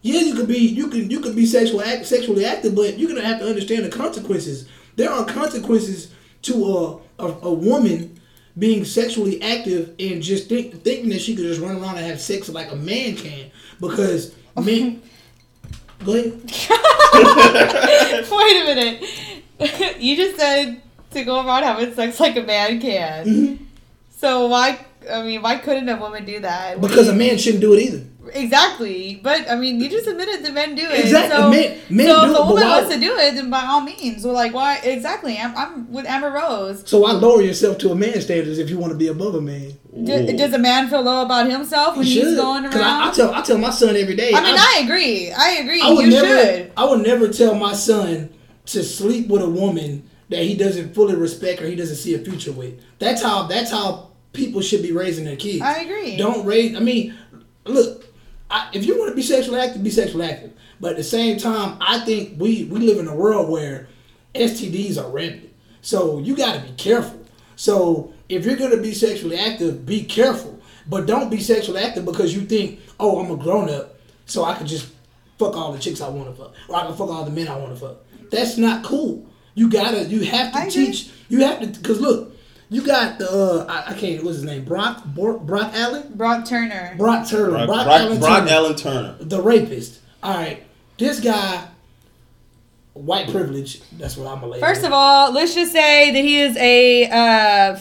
Yeah, you could be you can you could be sexual act, sexually active, but you're gonna have to understand the consequences. There are consequences to a a, a woman being sexually active and just think, thinking that she could just run around and have sex like a man can because men. Go ahead. Wait a minute. you just said to go around having sex like a man can. Mm-hmm. So why? I mean, why couldn't a woman do that? What Because do a you- man shouldn't do it either. Exactly, but I mean, you just admitted that men do it. Exactly, So, men- men so do if it, a woman why- wants to do it, then by all means. We're like, why? Exactly. I'm, I'm with Amber Rose. So why lower yourself to a man's standards if you want to be above a man? D- Ooh. does a man feel low about himself when You he's should. going 'Cause around? I, I tell I tell my son every day. I mean, I agree. I agree. I would you never, should. I would never tell my son to sleep with a woman that he doesn't fully respect or he doesn't see a future with. That's how. That's how people should be raising their kids. I agree. Don't raise. I mean, look. I, if you want to be sexually active, be sexually active. But at the same time, I think we we live in a world where STDs are rampant. So you got to be careful. So if you're gonna be sexually active, be careful. But don't be sexually active because you think, oh, I'm a grown up, so I can just fuck all the chicks I want to fuck, or I can fuck all the men I want to fuck. That's not cool. You gotta, you have to I agree. teach. You have to, because look, you got the, uh, I, I can't, what's his name, Brock, Brock, Brock Allen, Brock Turner. Brock Turner, Brock, Brock, Brock, Allen, Brock Turner, Allen Turner. the rapist. All right, this guy, white privilege. That's what I'm gonna label. First of all, let's just say that he is a uh,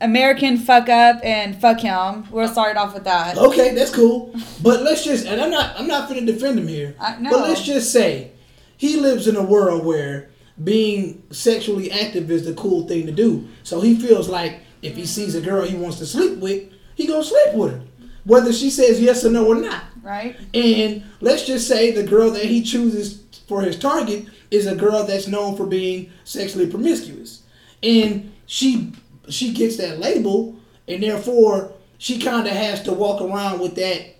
American fuck up and fuck him. We'll start off with that. Okay, that's cool. But let's just and I'm not I'm not gonna defend him here. I- no. But let's just say he lives in a world where being sexually active is the cool thing to do. So he feels like if he sees a girl he wants to sleep with, he gonna sleep with her. Whether she says yes or no or not. Right? And let's just say the girl that he chooses for his target is a girl that's known for being sexually promiscuous. And she she gets that label and therefore she kind of has to walk around with that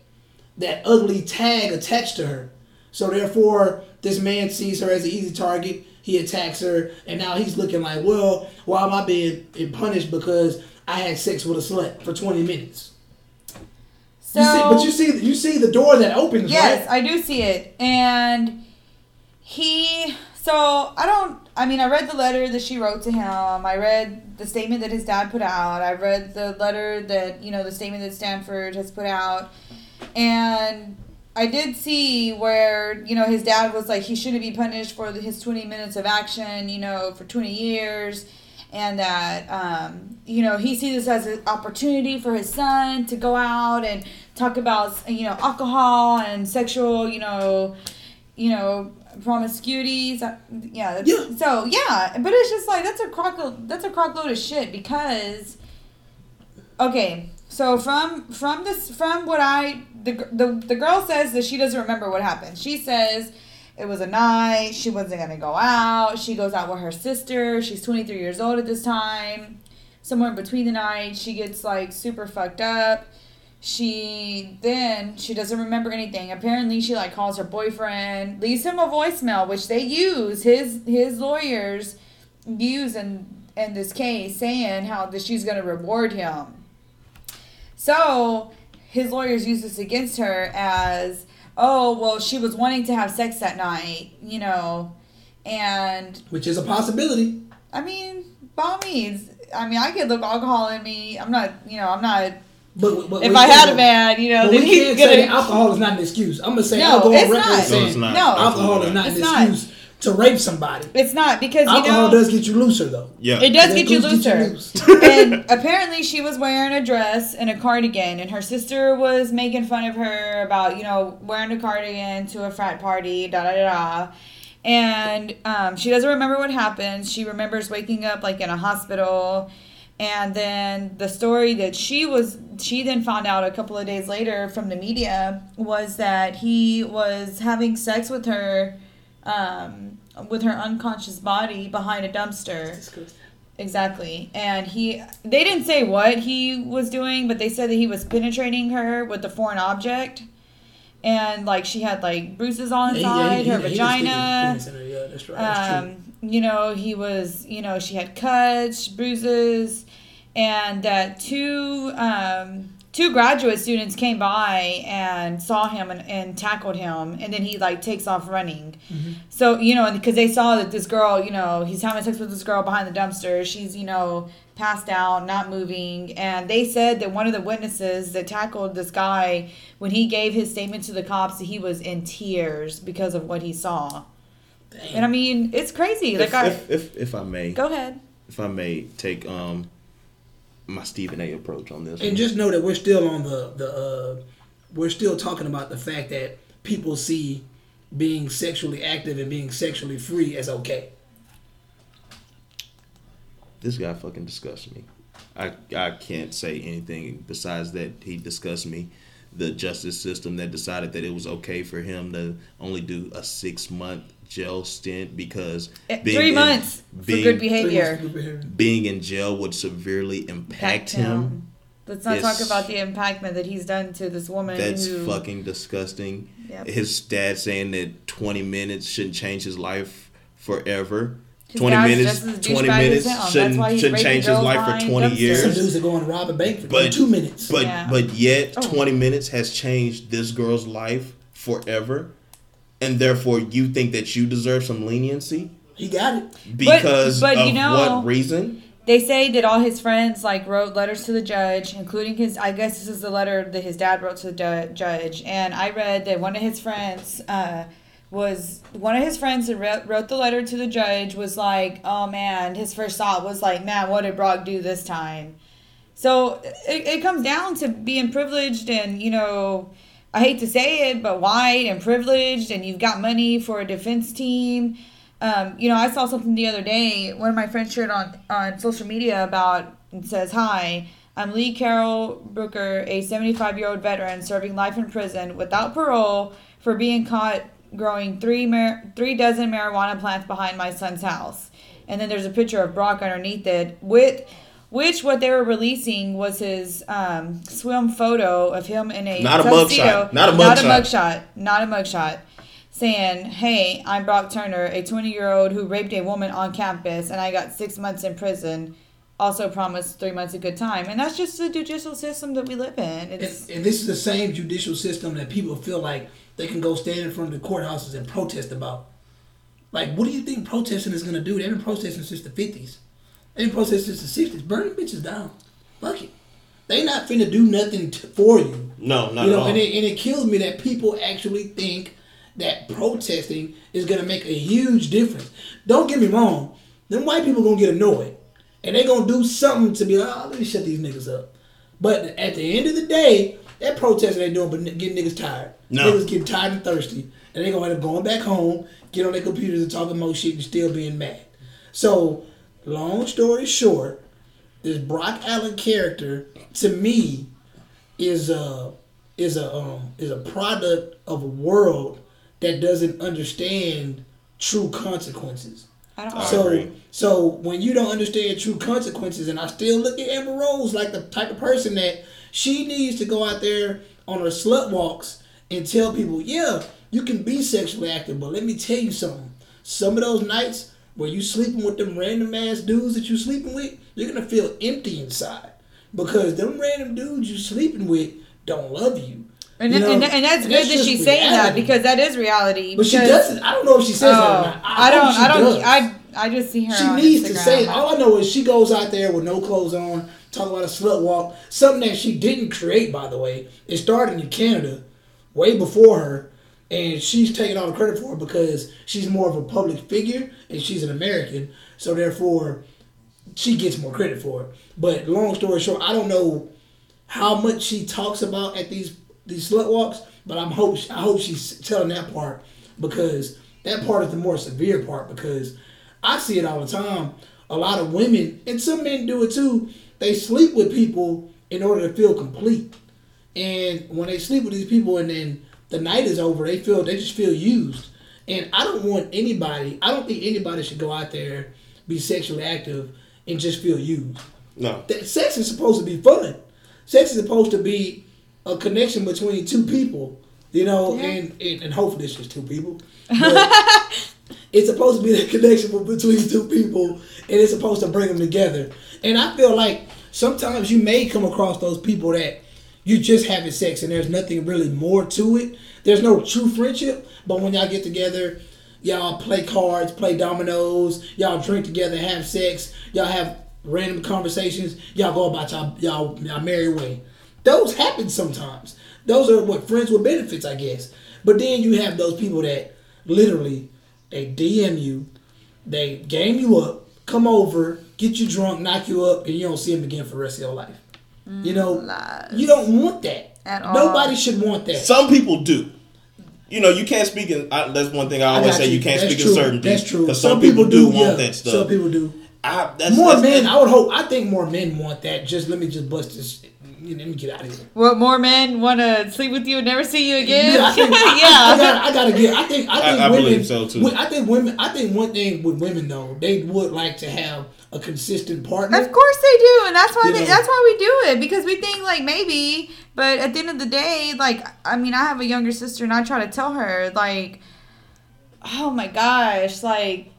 that ugly tag attached to her. So therefore this man sees her as an easy target, he attacks her, and now he's looking like, well, why am I being punished because I had sex with a slut for 20 minutes? So, you see, but you see you see the door that opens, yes, right? I do see it. And he, so I don't, I mean, I read the letter that she wrote to him. I read the statement that his dad put out. I read the letter that, you know, the statement that Stanford has put out. And I did see where, you know, his dad was like, he shouldn't be punished for his 20 minutes of action, you know, for 20 years. And that, um, you know, he sees this as an opportunity for his son to go out and talk about, you know, alcohol and sexual, you know, you know, promiscuity. So, yeah, Yeah. So yeah, but it's just like that's a crock. That's a crock load of shit because okay so from from this from what i the, the the girl says that she doesn't remember what happened she says It was a night. She wasn't gonna go out. She goes out with her sister. She's 23 years old at this time. Somewhere between the night, she gets like super fucked up. She then she doesn't remember anything. Apparently, she like calls her boyfriend, leaves him a voicemail, which they use his his lawyers use in in this case, saying how that she's gonna reward him. So his lawyers use this against her as, oh well, she was wanting to have sex that night, you know, and Which is a possibility. I mean, by all means, I mean I could look alcohol in me. I'm not, you know, I'm not. But, but If I had a man, you know, But then we he's can't gonna. say alcohol is not an excuse. I'm gonna say No, I'll go on it's not. No, it's not. No. alcohol is not It's an not. excuse to rape somebody. It's not because you Alcohol know does get you looser though. Yeah. it does That get you does get you looser. loose. and apparently she was wearing a dress and a cardigan and her sister was making fun of her about you know wearing a cardigan to a frat party da da da da and um, she doesn't remember what happened she remembers waking up like in a hospital and then the story that she was she then found out a couple of days later from the media was that he was having sex with her um, with her unconscious body behind a dumpster Exactly. And he they didn't say what he was doing, but they said that he was penetrating her with a foreign object. And like she had like bruises on Yeah, inside he- her he- he vagina. sticking his penis in her. Yeah, that's right. That's. Um, you know, he was, you know, she had cuts, bruises, and that two um, two graduate students came by and saw him and, and tackled him, and then he like takes off running. Mm-hmm. So you know, because they saw that this girl, you know, he's having sex with this girl behind the dumpster. She's you know passed out, not moving, and they said that one of the witnesses that tackled this guy when he gave his statement to the cops, he was in tears because of what he saw. Damn. And I mean, it's crazy. Like If, I if, if, if I may, go ahead. if I may take um my Stephen A. approach on this. And one. just know that we're still on the the uh, we're still talking about the fact that people see being sexually active and being sexually free as okay. this guy fucking disgusts me. I I can't say anything besides that he disgusts me. The justice system that decided that it was okay for him to only do a six month jail stint because Eh, being Three in- months being, for good behavior. being in jail would severely impact him. Let's not is- talk about the impactment that he's done to this woman. That's who, fucking disgusting. Yep. His dad saying that 20 minutes shouldn't change his life forever. His 20 minutes, 20 minutes shouldn't, shouldn't change his life for 20 dumpsters. Some years. dudes are going to rob a bank for But- two minutes. But Yeah. but yet Oh. 20 minutes has changed this girl's life forever. And therefore you think that you deserve some leniency he got it. because but of you know- what reason? They say that all his friends like wrote letters to the judge, including his. I guess this is the letter that his dad wrote to the judge, and I read that one of his friends uh, was one of his friends that wrote, the letter to the judge was like, "Oh man," his first thought was like, "Man, what did Brock do this time?" So it, it comes down to being privileged, and you know, I hate to say it, but white and privileged, and you've got money for a defense team. Um, you know, I saw something the other day. One of my friends shared on on social media about it says, "Hi, I'm Lee Carroll Brooker, a 75 year old veteran serving life in prison without parole for being caught growing three mar- three dozen marijuana plants behind my son's house." And then there's a picture of Brock underneath it with. Which what they were releasing was his um, swim photo of him in a Not a mugshot. Not a Not a mugshot. mugshot. Not a mugshot saying, Hey, I'm Brock Turner, a 20 year old who raped a woman on campus, and I got six months in prison. Also promised three months of good time. And that's just the judicial system that we live in. It's, And, and this is the same judicial system that people feel like they can go stand in front of the courthouses and protest about. Like, what do you think protesting is going to do? They've been protesting since the 50s. They've been protesting since the 60s. Burn them bitches down. Fuck it. They not finna do nothing t- for you. No, not you at know, all. and it, and it kills me that people actually think that protesting is gonna make a huge difference. Don't get me wrong, them white people gonna get annoyed, and they gonna do something to be like, oh, let me shut these niggas up. But at the end of the day, that protesting ain't doing but getting niggas tired. No. Niggas getting tired and thirsty, and they gonna end up going back home, get on their computers and talking more shit and still being mad. So, long story short, this Brock Allen character to me is a is a um, is a product of a world that doesn't understand true consequences. I don't. I So agree. so when you don't understand true consequences, and I still look at Amber Rose like the type of person that she needs to go out there on her slut walks and tell people, yeah, you can be sexually active, but let me tell you something. Some of those nights where you sleeping with them random ass dudes that you sleeping with, you're gonna feel empty inside because them random dudes you sleeping with don't love you. And, You and, know, and that's and good that she's saying that because that is reality. But she doesn't. I don't know if she says that or Oh, not. I, hope don't. I don't. does. I I just see her. She needs to say. it. All I know is she goes out there with no clothes on, talk about a slut walk. Something that she didn't create, by the way. It started in Canada, way before her, and she's taking all the credit for it because she's more of a public figure and she's an American. So therefore, she gets more credit for it. But long story short, I don't know how much she talks about at these these slut walks, but I'm hope I hope she's telling that part because that part is the more severe part because I see it all the time. A lot of women and some men do it too. They sleep with people in order to feel complete, and when they sleep with these people and then the night is over, they feel they just feel used. And I don't want anybody. I don't think anybody should go out there be sexually active and just feel used No. that sex is supposed to be fun. Sex is supposed to be a connection between two people, you know, Yeah. and, and and hopefully it's just two people. But it's supposed to be the connection between two people, and it's supposed to bring them together. And I feel like sometimes you may come across those people that you just having sex and there's nothing really more to it. There's no true friendship, but when y'all get together, y'all play cards, play dominoes, y'all drink together, have sex, y'all have random conversations, y'all go about y'all y'all, y'all merry way. Those happen sometimes. Those are what friends with benefits, I guess. But then you have those people that literally they DM you, they game you up, come over, get you drunk, knock you up, and you don't see them again for the rest of your life. Mm, you know, lies. you don't want that. At all. Nobody should want that. Some people do. You know, you can't speak in. I, that's one thing I I always got say. You, can't That's speak true. in certain That's true. Because some, people, do want yeah. that stuff. Some people do. I, that's, More that's, men, I would hope. I think more men want that. Just let me just bust this. Let me get out of here. What more men want to sleep with you and never see you again? Yeah, I think I, I, I, gotta, I gotta get. I think. I think I women. believe so, too. I think women. I think one thing with women though, they would like to have a consistent partner. Of course they do, and that's why they, that's why we do it because we think like maybe, but at the end of the day, like I mean, I have a younger sister, and I try to tell her like, oh my gosh, like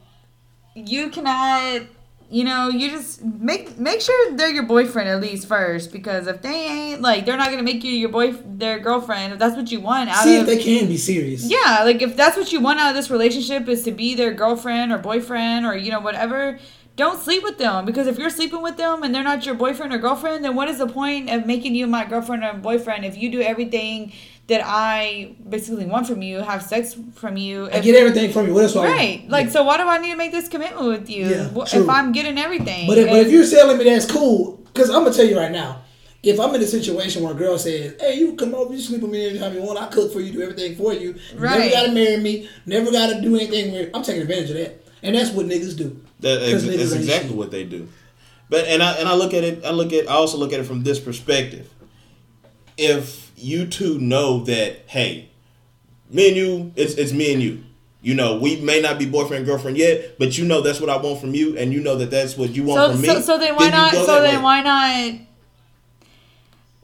you cannot, you know, you just make make sure they're your boyfriend at least first because if they ain't, like, they're not gonna make you your boy their girlfriend if that's what you want out of it. See of if they can be serious. yeah, like if that's what you want out of this relationship is to be their girlfriend or boyfriend or you know whatever, don't sleep with them because if you're sleeping with them and they're not your boyfriend or girlfriend, then what is the point of making you my girlfriend or boyfriend if you do everything that I basically want from you, have sex from you? I get everything from you. What else? do I want? right. Like so why do I need to make this commitment with you Yeah, Wh- true. if I'm getting everything? But if, but if you're selling me that's cool, because I'm gonna tell you right now, if I'm in a situation where a girl says, "Hey, you come over, you sleep with me anytime you want, I cook for you, do everything for you, you Right. never gotta marry me, never gotta do anything weird," I'm taking advantage of that, and that's what niggas do. That, 'Cause ex- niggas that's exactly shit. what they do. But and I and I look at it. I look at. I also look at it from this perspective. If you two know that, hey, me and you, it's it's me and you. You know, we may not be boyfriend girlfriend yet, but you know that's what I want from you, and you know that that's what you want so, from me. so so then why you not so then way. why not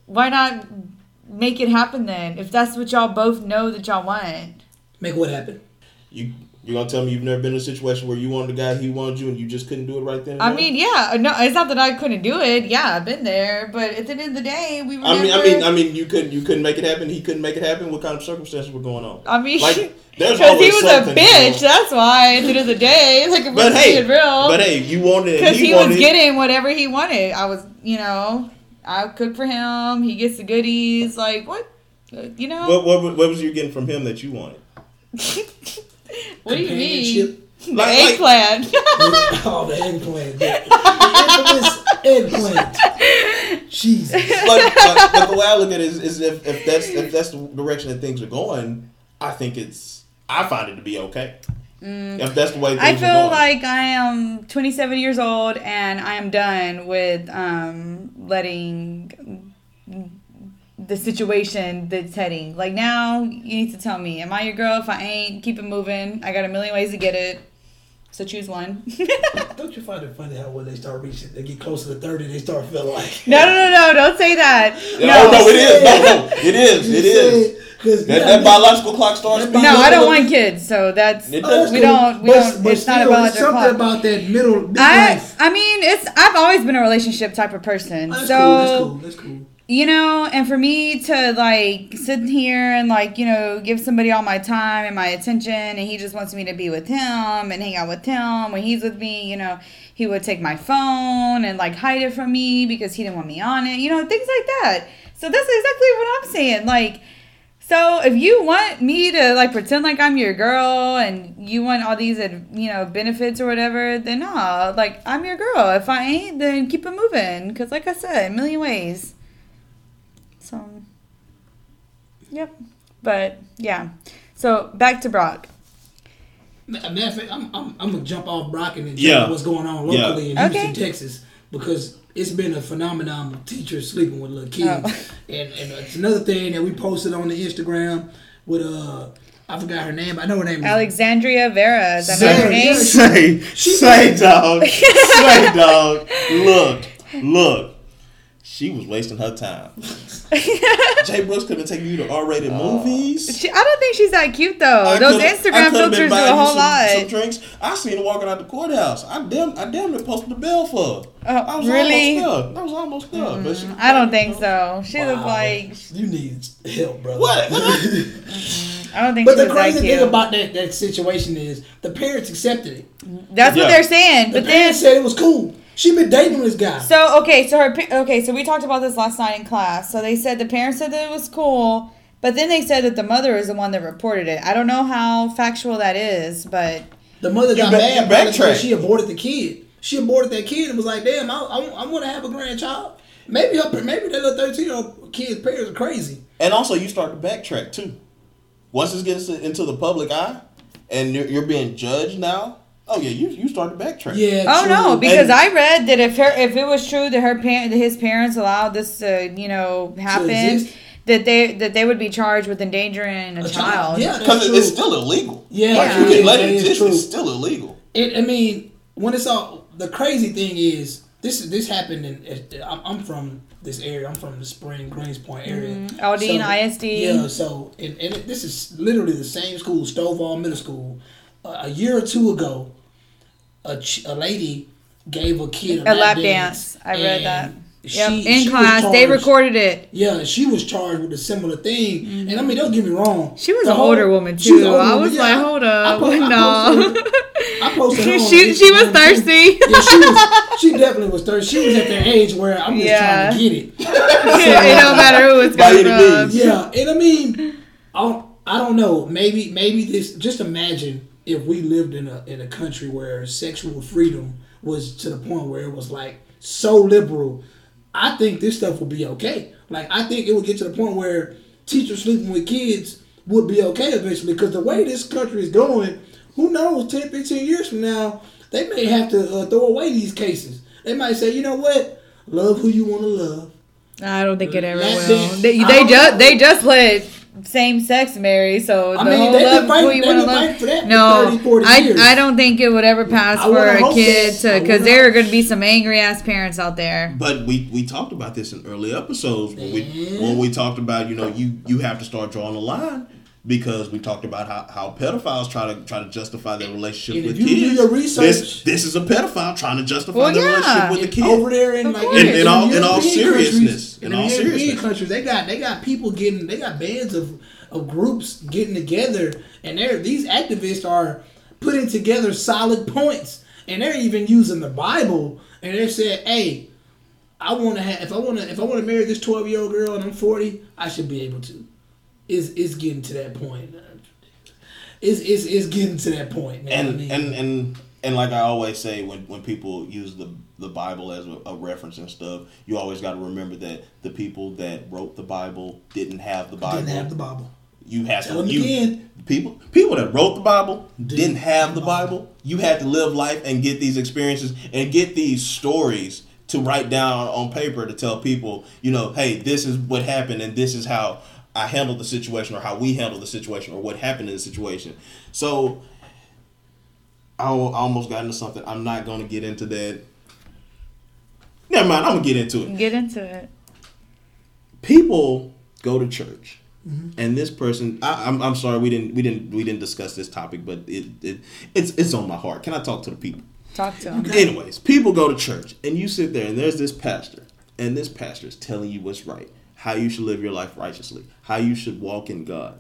why not make it happen then if that's what y'all both know that y'all want Make what happen. You you gonna tell me you've never been in a situation where you wanted a guy, he wanted you, and you just couldn't do it right then? and I mean, yeah, no, it's not that I couldn't do it. Yeah, I've been there, but at the end of the day, we were. I mean, I mean, I mean, you couldn't, you couldn't make it happen. He couldn't make it happen. What kind of circumstances were going on? I mean, like, there's because he was a bitch. That's why. At the end of the day, like if But hey, real, but hey, you wanted it. because He, he, wanted was getting whatever he wanted. I was, you know, I cook for him. He gets the goodies. Like what, Uh, you know? What, what, what was you getting from him that you wanted? what do you mean? The Like- like- eggplant. oh, the eggplant. The eggplant. Jesus. but, the way I look at it is, is if, if that's if that's the direction that things are going, I think it's I find it to be okay. If that's the way things Mm. I feel like I am 27 years old and I am done with um, letting the situation that's heading. Like now, you need to tell me, am I your girl? If I ain't, keep it moving. I got a million ways to get it. So choose one. Don't you find it funny how when they start reaching, they get closer to thirty, they start feeling like no, no, no, no! Don't say that. No, No, no, it is. No, no, it is. It is. Because That, that biological clock starts. No, up I a don't want kids. So that's It Oh, does. we don't. We but, don't. But it's not still, about there's something clock. about that middle I. I mean, it's I've always been a relationship type of person. Oh, that's so cool. That's cool. That's cool. You know, and for me to like sit here and like, you know, give somebody all my time and my attention and he just wants me to be with him and hang out with him when he's with me, you know, he would take my phone and like hide it from me because he didn't want me on it, you know, things like that. So that's exactly what I'm saying. Like so if you want me to like pretend like I'm your girl and you want all these you know benefits or whatever, then no, like I'm your girl. If I ain't, then keep it moving. Cause like I said, a million ways. So, yep. But yeah. So back to Brock. Matter of fact, I'm, I'm, I'm gonna jump off Brock and then Yeah. tell you what's going on Yeah. locally in Okay. Houston, Texas, because it's been a phenomenon of teachers sleeping with little kids, Oh. and and it's another thing that we posted on the Instagram with uh I forgot her name, I know her name. is Alexandria Vera. Is that Sarah, her name? Say, She- say, dog. say, dog. Look, look. She was wasting her time. Jay Brooks couldn't take you to R-rated movies. She, I don't think she's that cute though. I Those Instagram filters do a whole some, lot. Some drinks. I seen her walking out the courthouse. I damn, I damn near posted the bill for her. Oh, I was really? almost there. I was almost there. But she, mm, I don't think so. She Wow. looked like you need help, brother. What? Mm, I don't think But she the crazy thing about that, that situation is the parents accepted it. That's Yeah. what they're saying. The But then said it was cool. She been dating this guy. So okay, so her okay, so we talked about this last night in class. So they said the parents said that it was cool, but then they said that the mother is the one that reported it. I don't know how factual that is, but The mother got mad because backtrack. she aborted the kid. She aborted that kid and was like, "Damn, I, I, I want to have a grandchild." Maybe her, maybe that little thirteen year old kid's parents are crazy. And also, you start to backtrack too. Once this gets into the public eye, and you're, you're being judged now. Oh yeah, you you start to backtrack. Yeah. oh true. no, because And- I read that if her if it was true that her parent that his parents allowed this to you know happen, that they that they would be charged with endangering a, A child. child, yeah. because it's still illegal. Yeah, like Yeah. you can let that it is exist. It's still illegal. It, I mean, when it's all the crazy thing is this this happened in. I'm, I'm from this area. I'm from the Spring Greenspoint area. Mm-hmm. Aldine ISD. Yeah. So and, and it, this is literally the same school, Stovall Middle School. Uh, a year or two ago, a, a lady gave a kid a, a lap dance. I read that. she- Yep, in was class they recorded it. Yeah, she was charged with a similar thing. And I mean, don't get me wrong. Mm-hmm. She was an whole- older woman she was too. older I woman, was yeah. like, hold I up, po- I no. posted I posted she she was thirsty. Yeah, she was. She definitely was thirsty. She was at that age where I'm just Yeah. trying to get it. it don't matter who it's By coming any from. Yeah, and I mean, I don't, I don't know. Maybe maybe this. Just imagine if we lived in a in a country where sexual freedom was to the point where it was like so liberal. I think this stuff would be okay. Like I think it would get to the point where teachers sleeping with kids would be okay eventually. Because the way this country is going, who knows? 10, 15 years from now, they may have to uh, throw away these cases. They might say, you know what? Love who you want to love. I don't think it ever will. They, they just know. they just let same sex marry, so I the mean, whole love fighting- who you want to love. for that for no, 30, 40 I years. I don't think it would ever pass I for a kid to because there are going to be some angry ass parents out there. But we, we talked about this in early episodes when we when we talked about you know you you have to start drawing a line because we talked about how, how pedophiles try to try to justify their relationship And with if you do your research- this, this is a pedophile trying to justify Well, their yeah. relationship with the kid. over there in Of like course. In- in all- the in all seriousness. countries, In the all European seriousness. countries, they got they got people getting they got bands of of groups getting together, and they're these activists are putting together solid points, and they're even using the Bible, and they're saying, hey. I want to have if I want to if I want to marry this twelve year old girl and I'm forty, I should be able to. Is is getting to that point. It's, it's, it's getting to that point, man. and I mean, and and and like I always say when when people use the the Bible as a, a reference and stuff, you always got to remember that the people that wrote the Bible didn't have the Bible. didn't have the Bible. You have Tell to you again. people people that wrote the Bible didn't, Didn't have the Bible. You had to live life and get these experiences and get these stories to write down on paper to tell people, you know, hey, this is what happened and this is how I handled the situation or how we handled the situation or what happened in the situation. So I almost got into something. I'm not going to get into that. Never mind. I'm gonna get into it. Get into it. People go to church, mm-hmm. and this person. I, I'm, I'm sorry we didn't we didn't we didn't discuss this topic, but it, it it's it's on my heart. Can I talk to the people? Talk to him. Anyways, people go to church, and you sit there, and there's this pastor, and this pastor is telling you what's right, how you should live your life righteously, how you should walk in God.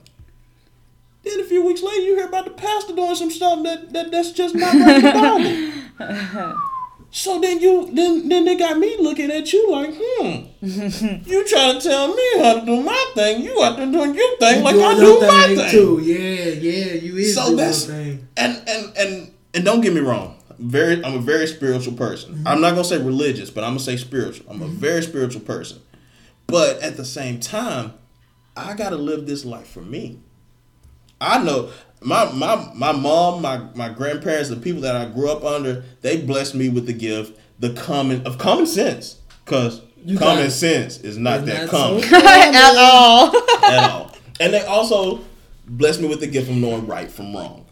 Then a few weeks later, you hear about the pastor doing some stuff that, that that's just not right Bible. So then you then then they got me looking at you like, hmm, you trying to tell me how to do my thing? You out there doing your thing like I do my thing, thing. too. Yeah, yeah, you is So doing that's thing. and and and and don't get me wrong. Very, I'm a very spiritual person. I'm not gonna say religious, but I'm gonna say spiritual. I'm a very spiritual person. But at the same time, I gotta live this life for me. I know my my my mom, my my grandparents, the people that I grew up under, they blessed me with the gift, the common of common sense, because common got- sense is not that not common so At all. at all. And they also blessed me with the gift of knowing right from wrong.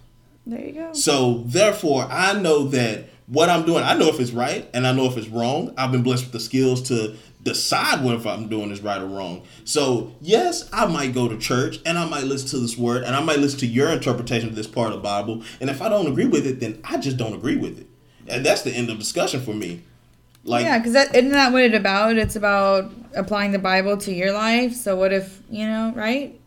There you go. So therefore, I know that what I'm doing, I know if it's right and I know if it's wrong. I've been blessed with the skills to decide what if I'm doing is right or wrong. So yes, I might go to church and I might listen to this word and I might listen to your interpretation of this part of the Bible. And if I don't agree with it, then I just don't agree with it. And that's the end of discussion for me. Like yeah, because that isn't that what it's about? It's about applying the Bible to your life. So what if you know, right?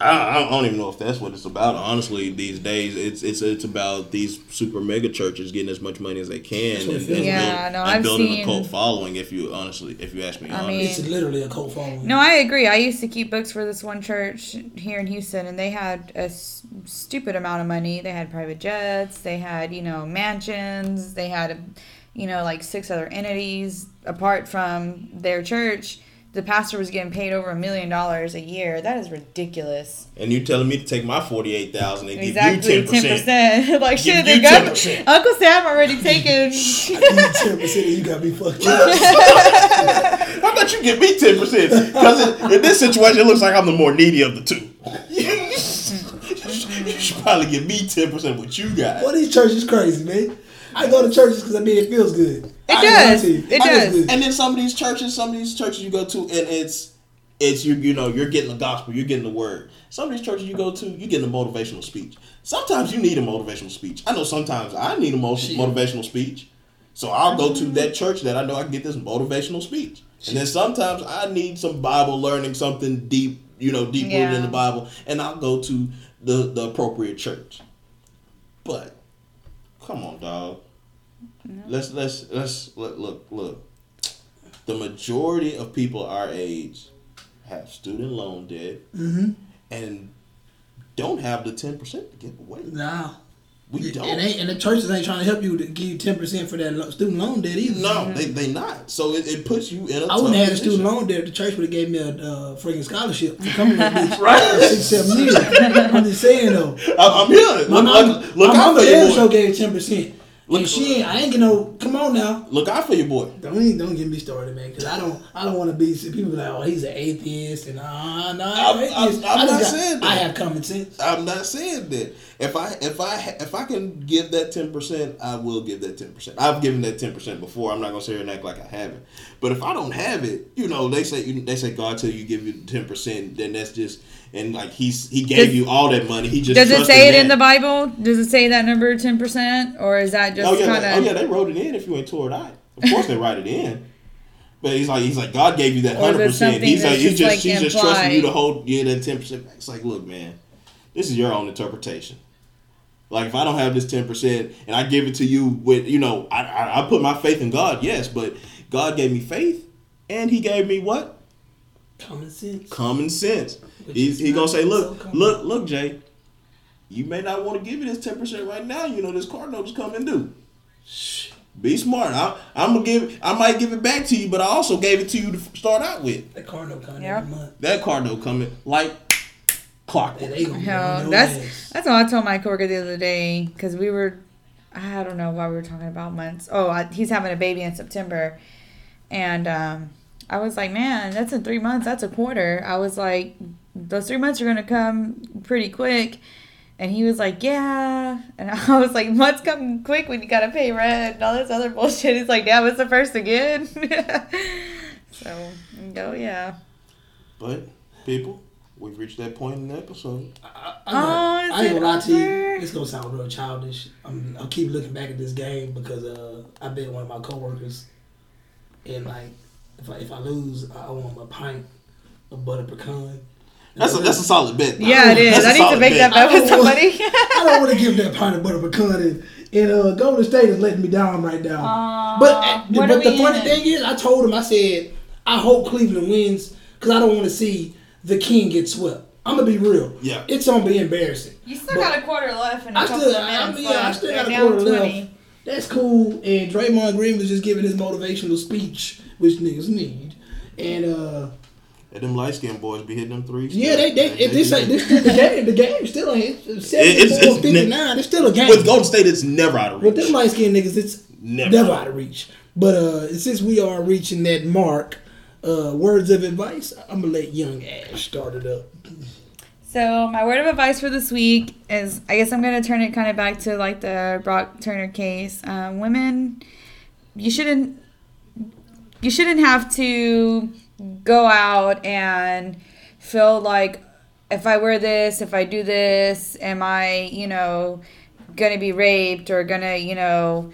I, I don't even know if that's what it's about. Honestly, these days it's it's it's about these super mega churches getting as much money as they can and, it feels and. Yeah, build- no, and I've building seen- a cult following. If you honestly, if you ask me, I honestly. mean- It's literally a cult following. No, I agree. I used to keep books for this one church here in Houston, and they had a s- stupid amount of money. They had private jets, they had, you know, mansions, they had, you know, like six other entities apart from their church. The pastor was getting paid over a million dollars a year. That is ridiculous. and you telling me to take my forty eight thousand and Exactly, give you ten percent? percent. like shit, you the government. 10%. Uncle Sam already taken. ten percent, you got me fucked up. How about you give me ten percent? Because in, in this situation, it looks like I'm the more needy of the two. you should probably give me ten percent what you got. Well, these churches crazy, man. I go to churches because I mean it feels good. It I does. lie to you. It feels does. good. And then some of these churches, some of these churches you go to, and it's it's you you know you're getting the gospel, you're getting the word. Some of these churches you go to, you're getting a motivational speech. Sometimes you need a motivational speech. I know sometimes I need a mo- motivational speech, so I'll go to that church that I know I can get this motivational speech. And then sometimes I need some Bible learning, something deep, you know, deep rooted in the Bible, and I'll go to the the appropriate church. But come on, dog. Let's let's let's look look look. The majority of people our age have student loan debt Mm-hmm. and don't have the ten percent to give away. Nah. We And, don't. ain't, and the churches ain't trying to help you to give you ten percent for that student loan debt either. no, they they not. So it, it puts you in a I wouldn't have had a student loan debt. If the church would have gave me a uh, freaking scholarship for coming to this bitch Right. for six, seven years. I'm just saying though. I, I'm hearing it. My Look, mom, look, look my out mama for damn your sure boy. gave ten percent. Look- And she ain't. I ain't get no. Come on now. Look out for your boy. Don't even- don't get me started, man. Because I don't. I don't want to be. People be like, oh, he's an atheist, and uh, no, I'm- I'm, I'm- I'm I not got- saying that. I have common sense. I'm not saying that. If I if I if I can give that ten percent, I will give that ten percent. I've given that ten percent before. I'm not gonna sit here and act like I haven't. But if I don't have it, you know, they say they say God tell you give you ten percent, then that's just and like he's he gave Does- you all that money. He just Does it say it in the Bible? Does it say that number ten percent, or is that just Oh yeah, kind they- of? oh yeah, they wrote it in. If you ain't tore it out, of course they write it in. But he's like he's like God gave you that Or is it hundred percent. He's like he's just, like, he's just trusting you to hold yeah that ten percent. It's like look man, this is your own interpretation. Like if I don't have this ten percent and I give it to you with you know I, I I put my faith in God yes, but God gave me faith and He gave me what Common sense. common sense. Which He's he gonna say look common. look look Jay, you may not want to give me this ten percent right now. You know this car note is coming due. Be smart. I, I'm gonna give. I might give it back to you, but I also gave it to you to start out with. That car note coming Yeah. every month. That car note coming like And clockwork. they gonna Hell, your that's ass. that's what I told my coworker the other day because we were I don't know why we were talking about months. Oh, I, he's having a baby in September, and um, I was like, man, that's in three months. That's a quarter. I was like, those three months are gonna come pretty quick. And he was like, yeah. And I was like, months come quick when you gotta pay rent and all this other bullshit. He's like, damn, it's the first again. so, oh yeah. But people, we've reached that point in the episode. I, Oh, I, is I ain't it gonna lie to you. over? It's gonna sound real childish. I'm, I'll keep looking back at this game because uh, I bet one of my coworkers, and like, if I if I lose, I owe him a pint of butter pecan. That's a that's a solid bet. Yeah, it is. I need to solid make that bet. bet with I want- somebody. I don't want to give that pint of butter pecan. And, and uh, Golden State is letting me down right now. Aw, but uh, but the funny in? thing is, I told him I said I hope Cleveland wins because I don't want to see the King gets swept. I'm gonna be real. Yeah. it's gonna be embarrassing. You still But- got a quarter left and a I couple still, of I minutes mean, yeah, I still got a Right now, quarter 20. left. That's cool. And Draymond Green was just giving his motivational speech, which niggas need. And uh, And them light skinned boys be hitting them threes. yeah, they they, if this ain't this still the game. The game still ain't it's it's- 59. It's still a game. With Golden State, it's never out of reach. With reach. them light skinned niggas, it's Never. never, out of reach. But uh, since we are reaching that mark, uh, words of advice, I'm gonna let Young Ash start it up. So my word of advice for this week is, I guess I'm gonna turn it kind of back to like the Brock Turner case. Um, women, you shouldn't, you shouldn't have to go out and feel like if I wear this, if I do this, am I, you know, gonna be raped or gonna, you know,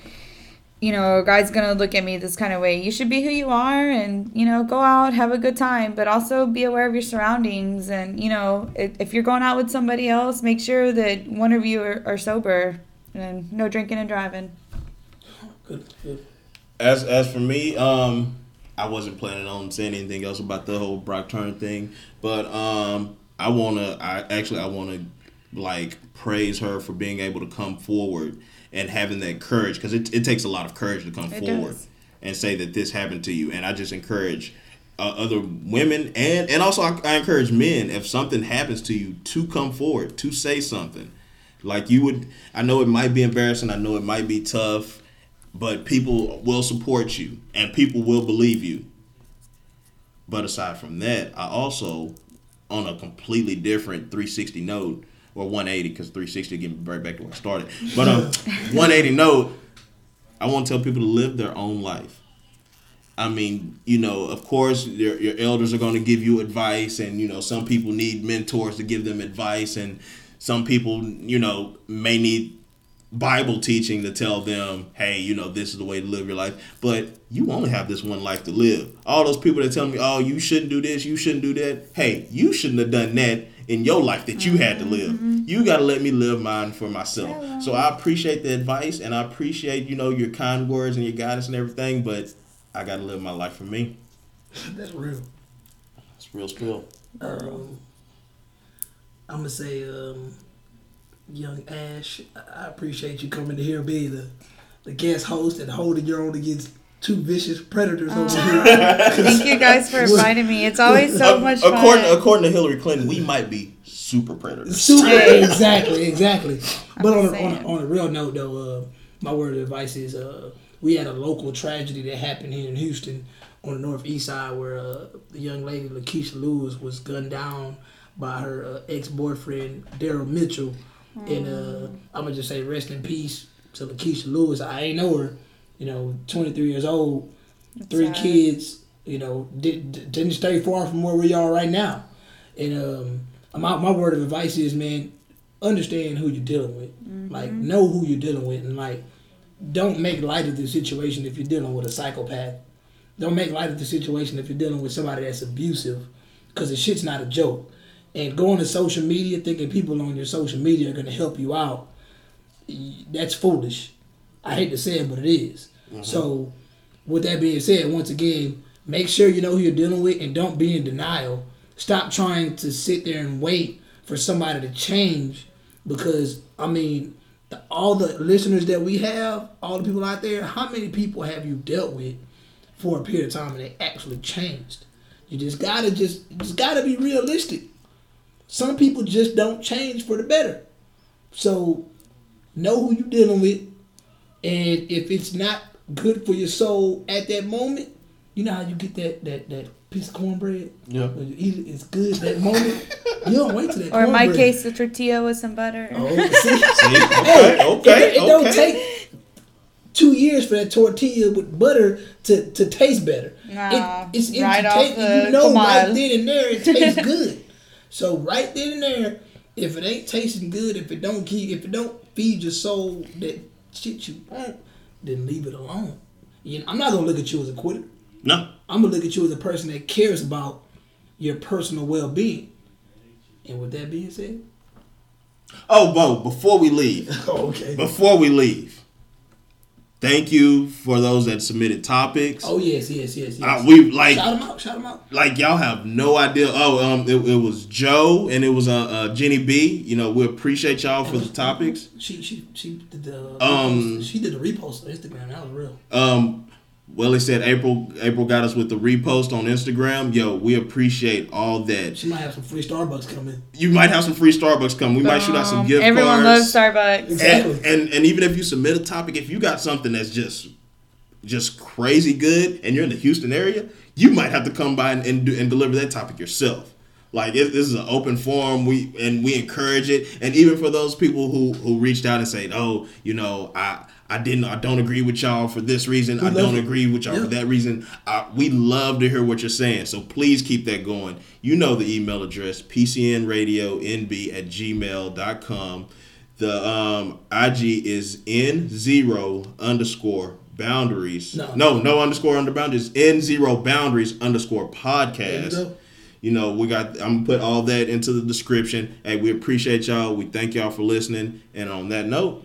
you know, a guy's gonna look at me this kind of way. You should be who you are and, you know, go out, have a good time, but also be aware of your surroundings. And, you know, if, if you're going out with somebody else, make sure that one of you are, are sober and no drinking and driving. Good, good. As as for me, um, I wasn't planning on saying anything else about the whole Brock Turner thing, but um, I wanna, I actually I wanna like praise her for being able to come forward and having that courage because it, it takes a lot of courage to come It forward does. and say that this happened to you. And I just encourage uh, other women and and also I, I encourage men if something happens to you to come forward to say something. Like you would, I know it might be embarrassing. I know it might be tough, but people will support you and people will believe you. But aside from that, I also, on a completely different 360 note or 180, because 360 getting right back to where I started. But um, 180 note, I want to tell people to live their own life. I mean, you know, of course, your, your elders are going to give you advice, and you know, some people need mentors to give them advice, and some people, you know, may need Bible teaching to tell them, hey, you know, this is the way to live your life. But you only have this one life to live. All those people that tell me, oh, you shouldn't do this, you shouldn't do that. Hey, you shouldn't have done that in your life that you had to live. You got to let me live mine for myself. So I appreciate the advice and I appreciate, you know, your kind words and your guidance and everything, but I got to live my life for me. That's real. It's real spill. Um, I'm gonna say, um, young Ash, I- I appreciate you coming to here, being the, the guest host and holding your own against two vicious predators over here. Thank you guys for inviting me. It's always so Ac- much according, fun. according to Hillary Clinton, we might be super predators. Super, exactly, exactly. But on a, on, a, on a real note, though, uh, my word of advice is uh, we had a local tragedy that happened here in Houston on the northeast side where uh, the young lady Lakeisha Lewis was gunned down by her uh, ex boyfriend Daryl Mitchell. And uh, I'm gonna just say rest in peace to Lakeisha Lewis. I ain't know her, you know, 23 years old, three sad. kids. You know, did, didn't stay far from where we are right now. And um, my my word of advice is, man, understand who you're dealing with. Like, know who you're dealing with, and like, don't make light of the situation if you're dealing with a psychopath. Don't make light of the situation if you're dealing with somebody that's abusive, because the shit's not a joke. And going to social media thinking people on your social media are gonna help you out, that's foolish. I hate to say it, but it is. Mm-hmm. So, with that being said, once again, make sure you know who you're dealing with and don't be in denial. Stop trying to sit there and wait for somebody to change because, I mean, the, all the listeners that we have, all the people out there, how many people have you dealt with for a period of time and they actually changed? You just gotta just, just gotta be realistic. Some people just don't change for the better. So know who you're dealing with And if it's not good for your soul at that moment, you know how you get that that that piece of cornbread. Yeah. You eat it, it's good that moment. you don't wait till that. Or in my cornbread. case, the tortilla with some butter. Oh, see? See? Hey, Okay, okay, it, it don't take two years for that tortilla with butter to, to taste better. Nah, it, it's right it off ta- the you know right then and there it tastes good. So right then and there, if it ain't tasting good, if it don't keep, if it don't feed your soul that shit you want, then leave it alone. You know, I'm not gonna look at you as a quitter. No. I'm gonna look at you as a person that cares about your personal well being. And with that being said, Oh, Bo, before we leave, okay. before we leave, thank you for those that submitted topics. Oh yes, yes, yes, yes. Uh, we like shout them out, shout them out. like y'all have no idea. Oh, um, it, it was Joe and it was uh, uh Jenny B. You know, we appreciate y'all for the topics. She she she did the Um, repost. she did the repost on Instagram. That was real. Um, well, he said April. April got us with the repost on Instagram. Yo, we appreciate all that. She might have some free Starbucks coming. You might have some free Starbucks come. We might shoot out some Um, gift Everyone cards. loves Starbucks. Exactly. and, and and even if you submit a topic, if you got something that's just just crazy good, and you're in the Houston area, you might have to come by and and, do, and deliver that topic yourself. Like it, this is an open forum, we and we encourage it. And even for those people who who reached out and said, "Oh, you know, I." I didn't. I don't agree with y'all for this reason. I don't it. agree with y'all for that reason. Uh, we love to hear what you're saying. So please keep that going. You know the email address, pcnradionb at gmail.com. The um, IG is n0 underscore boundaries. No. no, no underscore under boundaries. N0 boundaries underscore podcast. You. You know, we got. I'm gonna put all that into the description. Hey, we appreciate y'all. We thank y'all for listening. And on that note,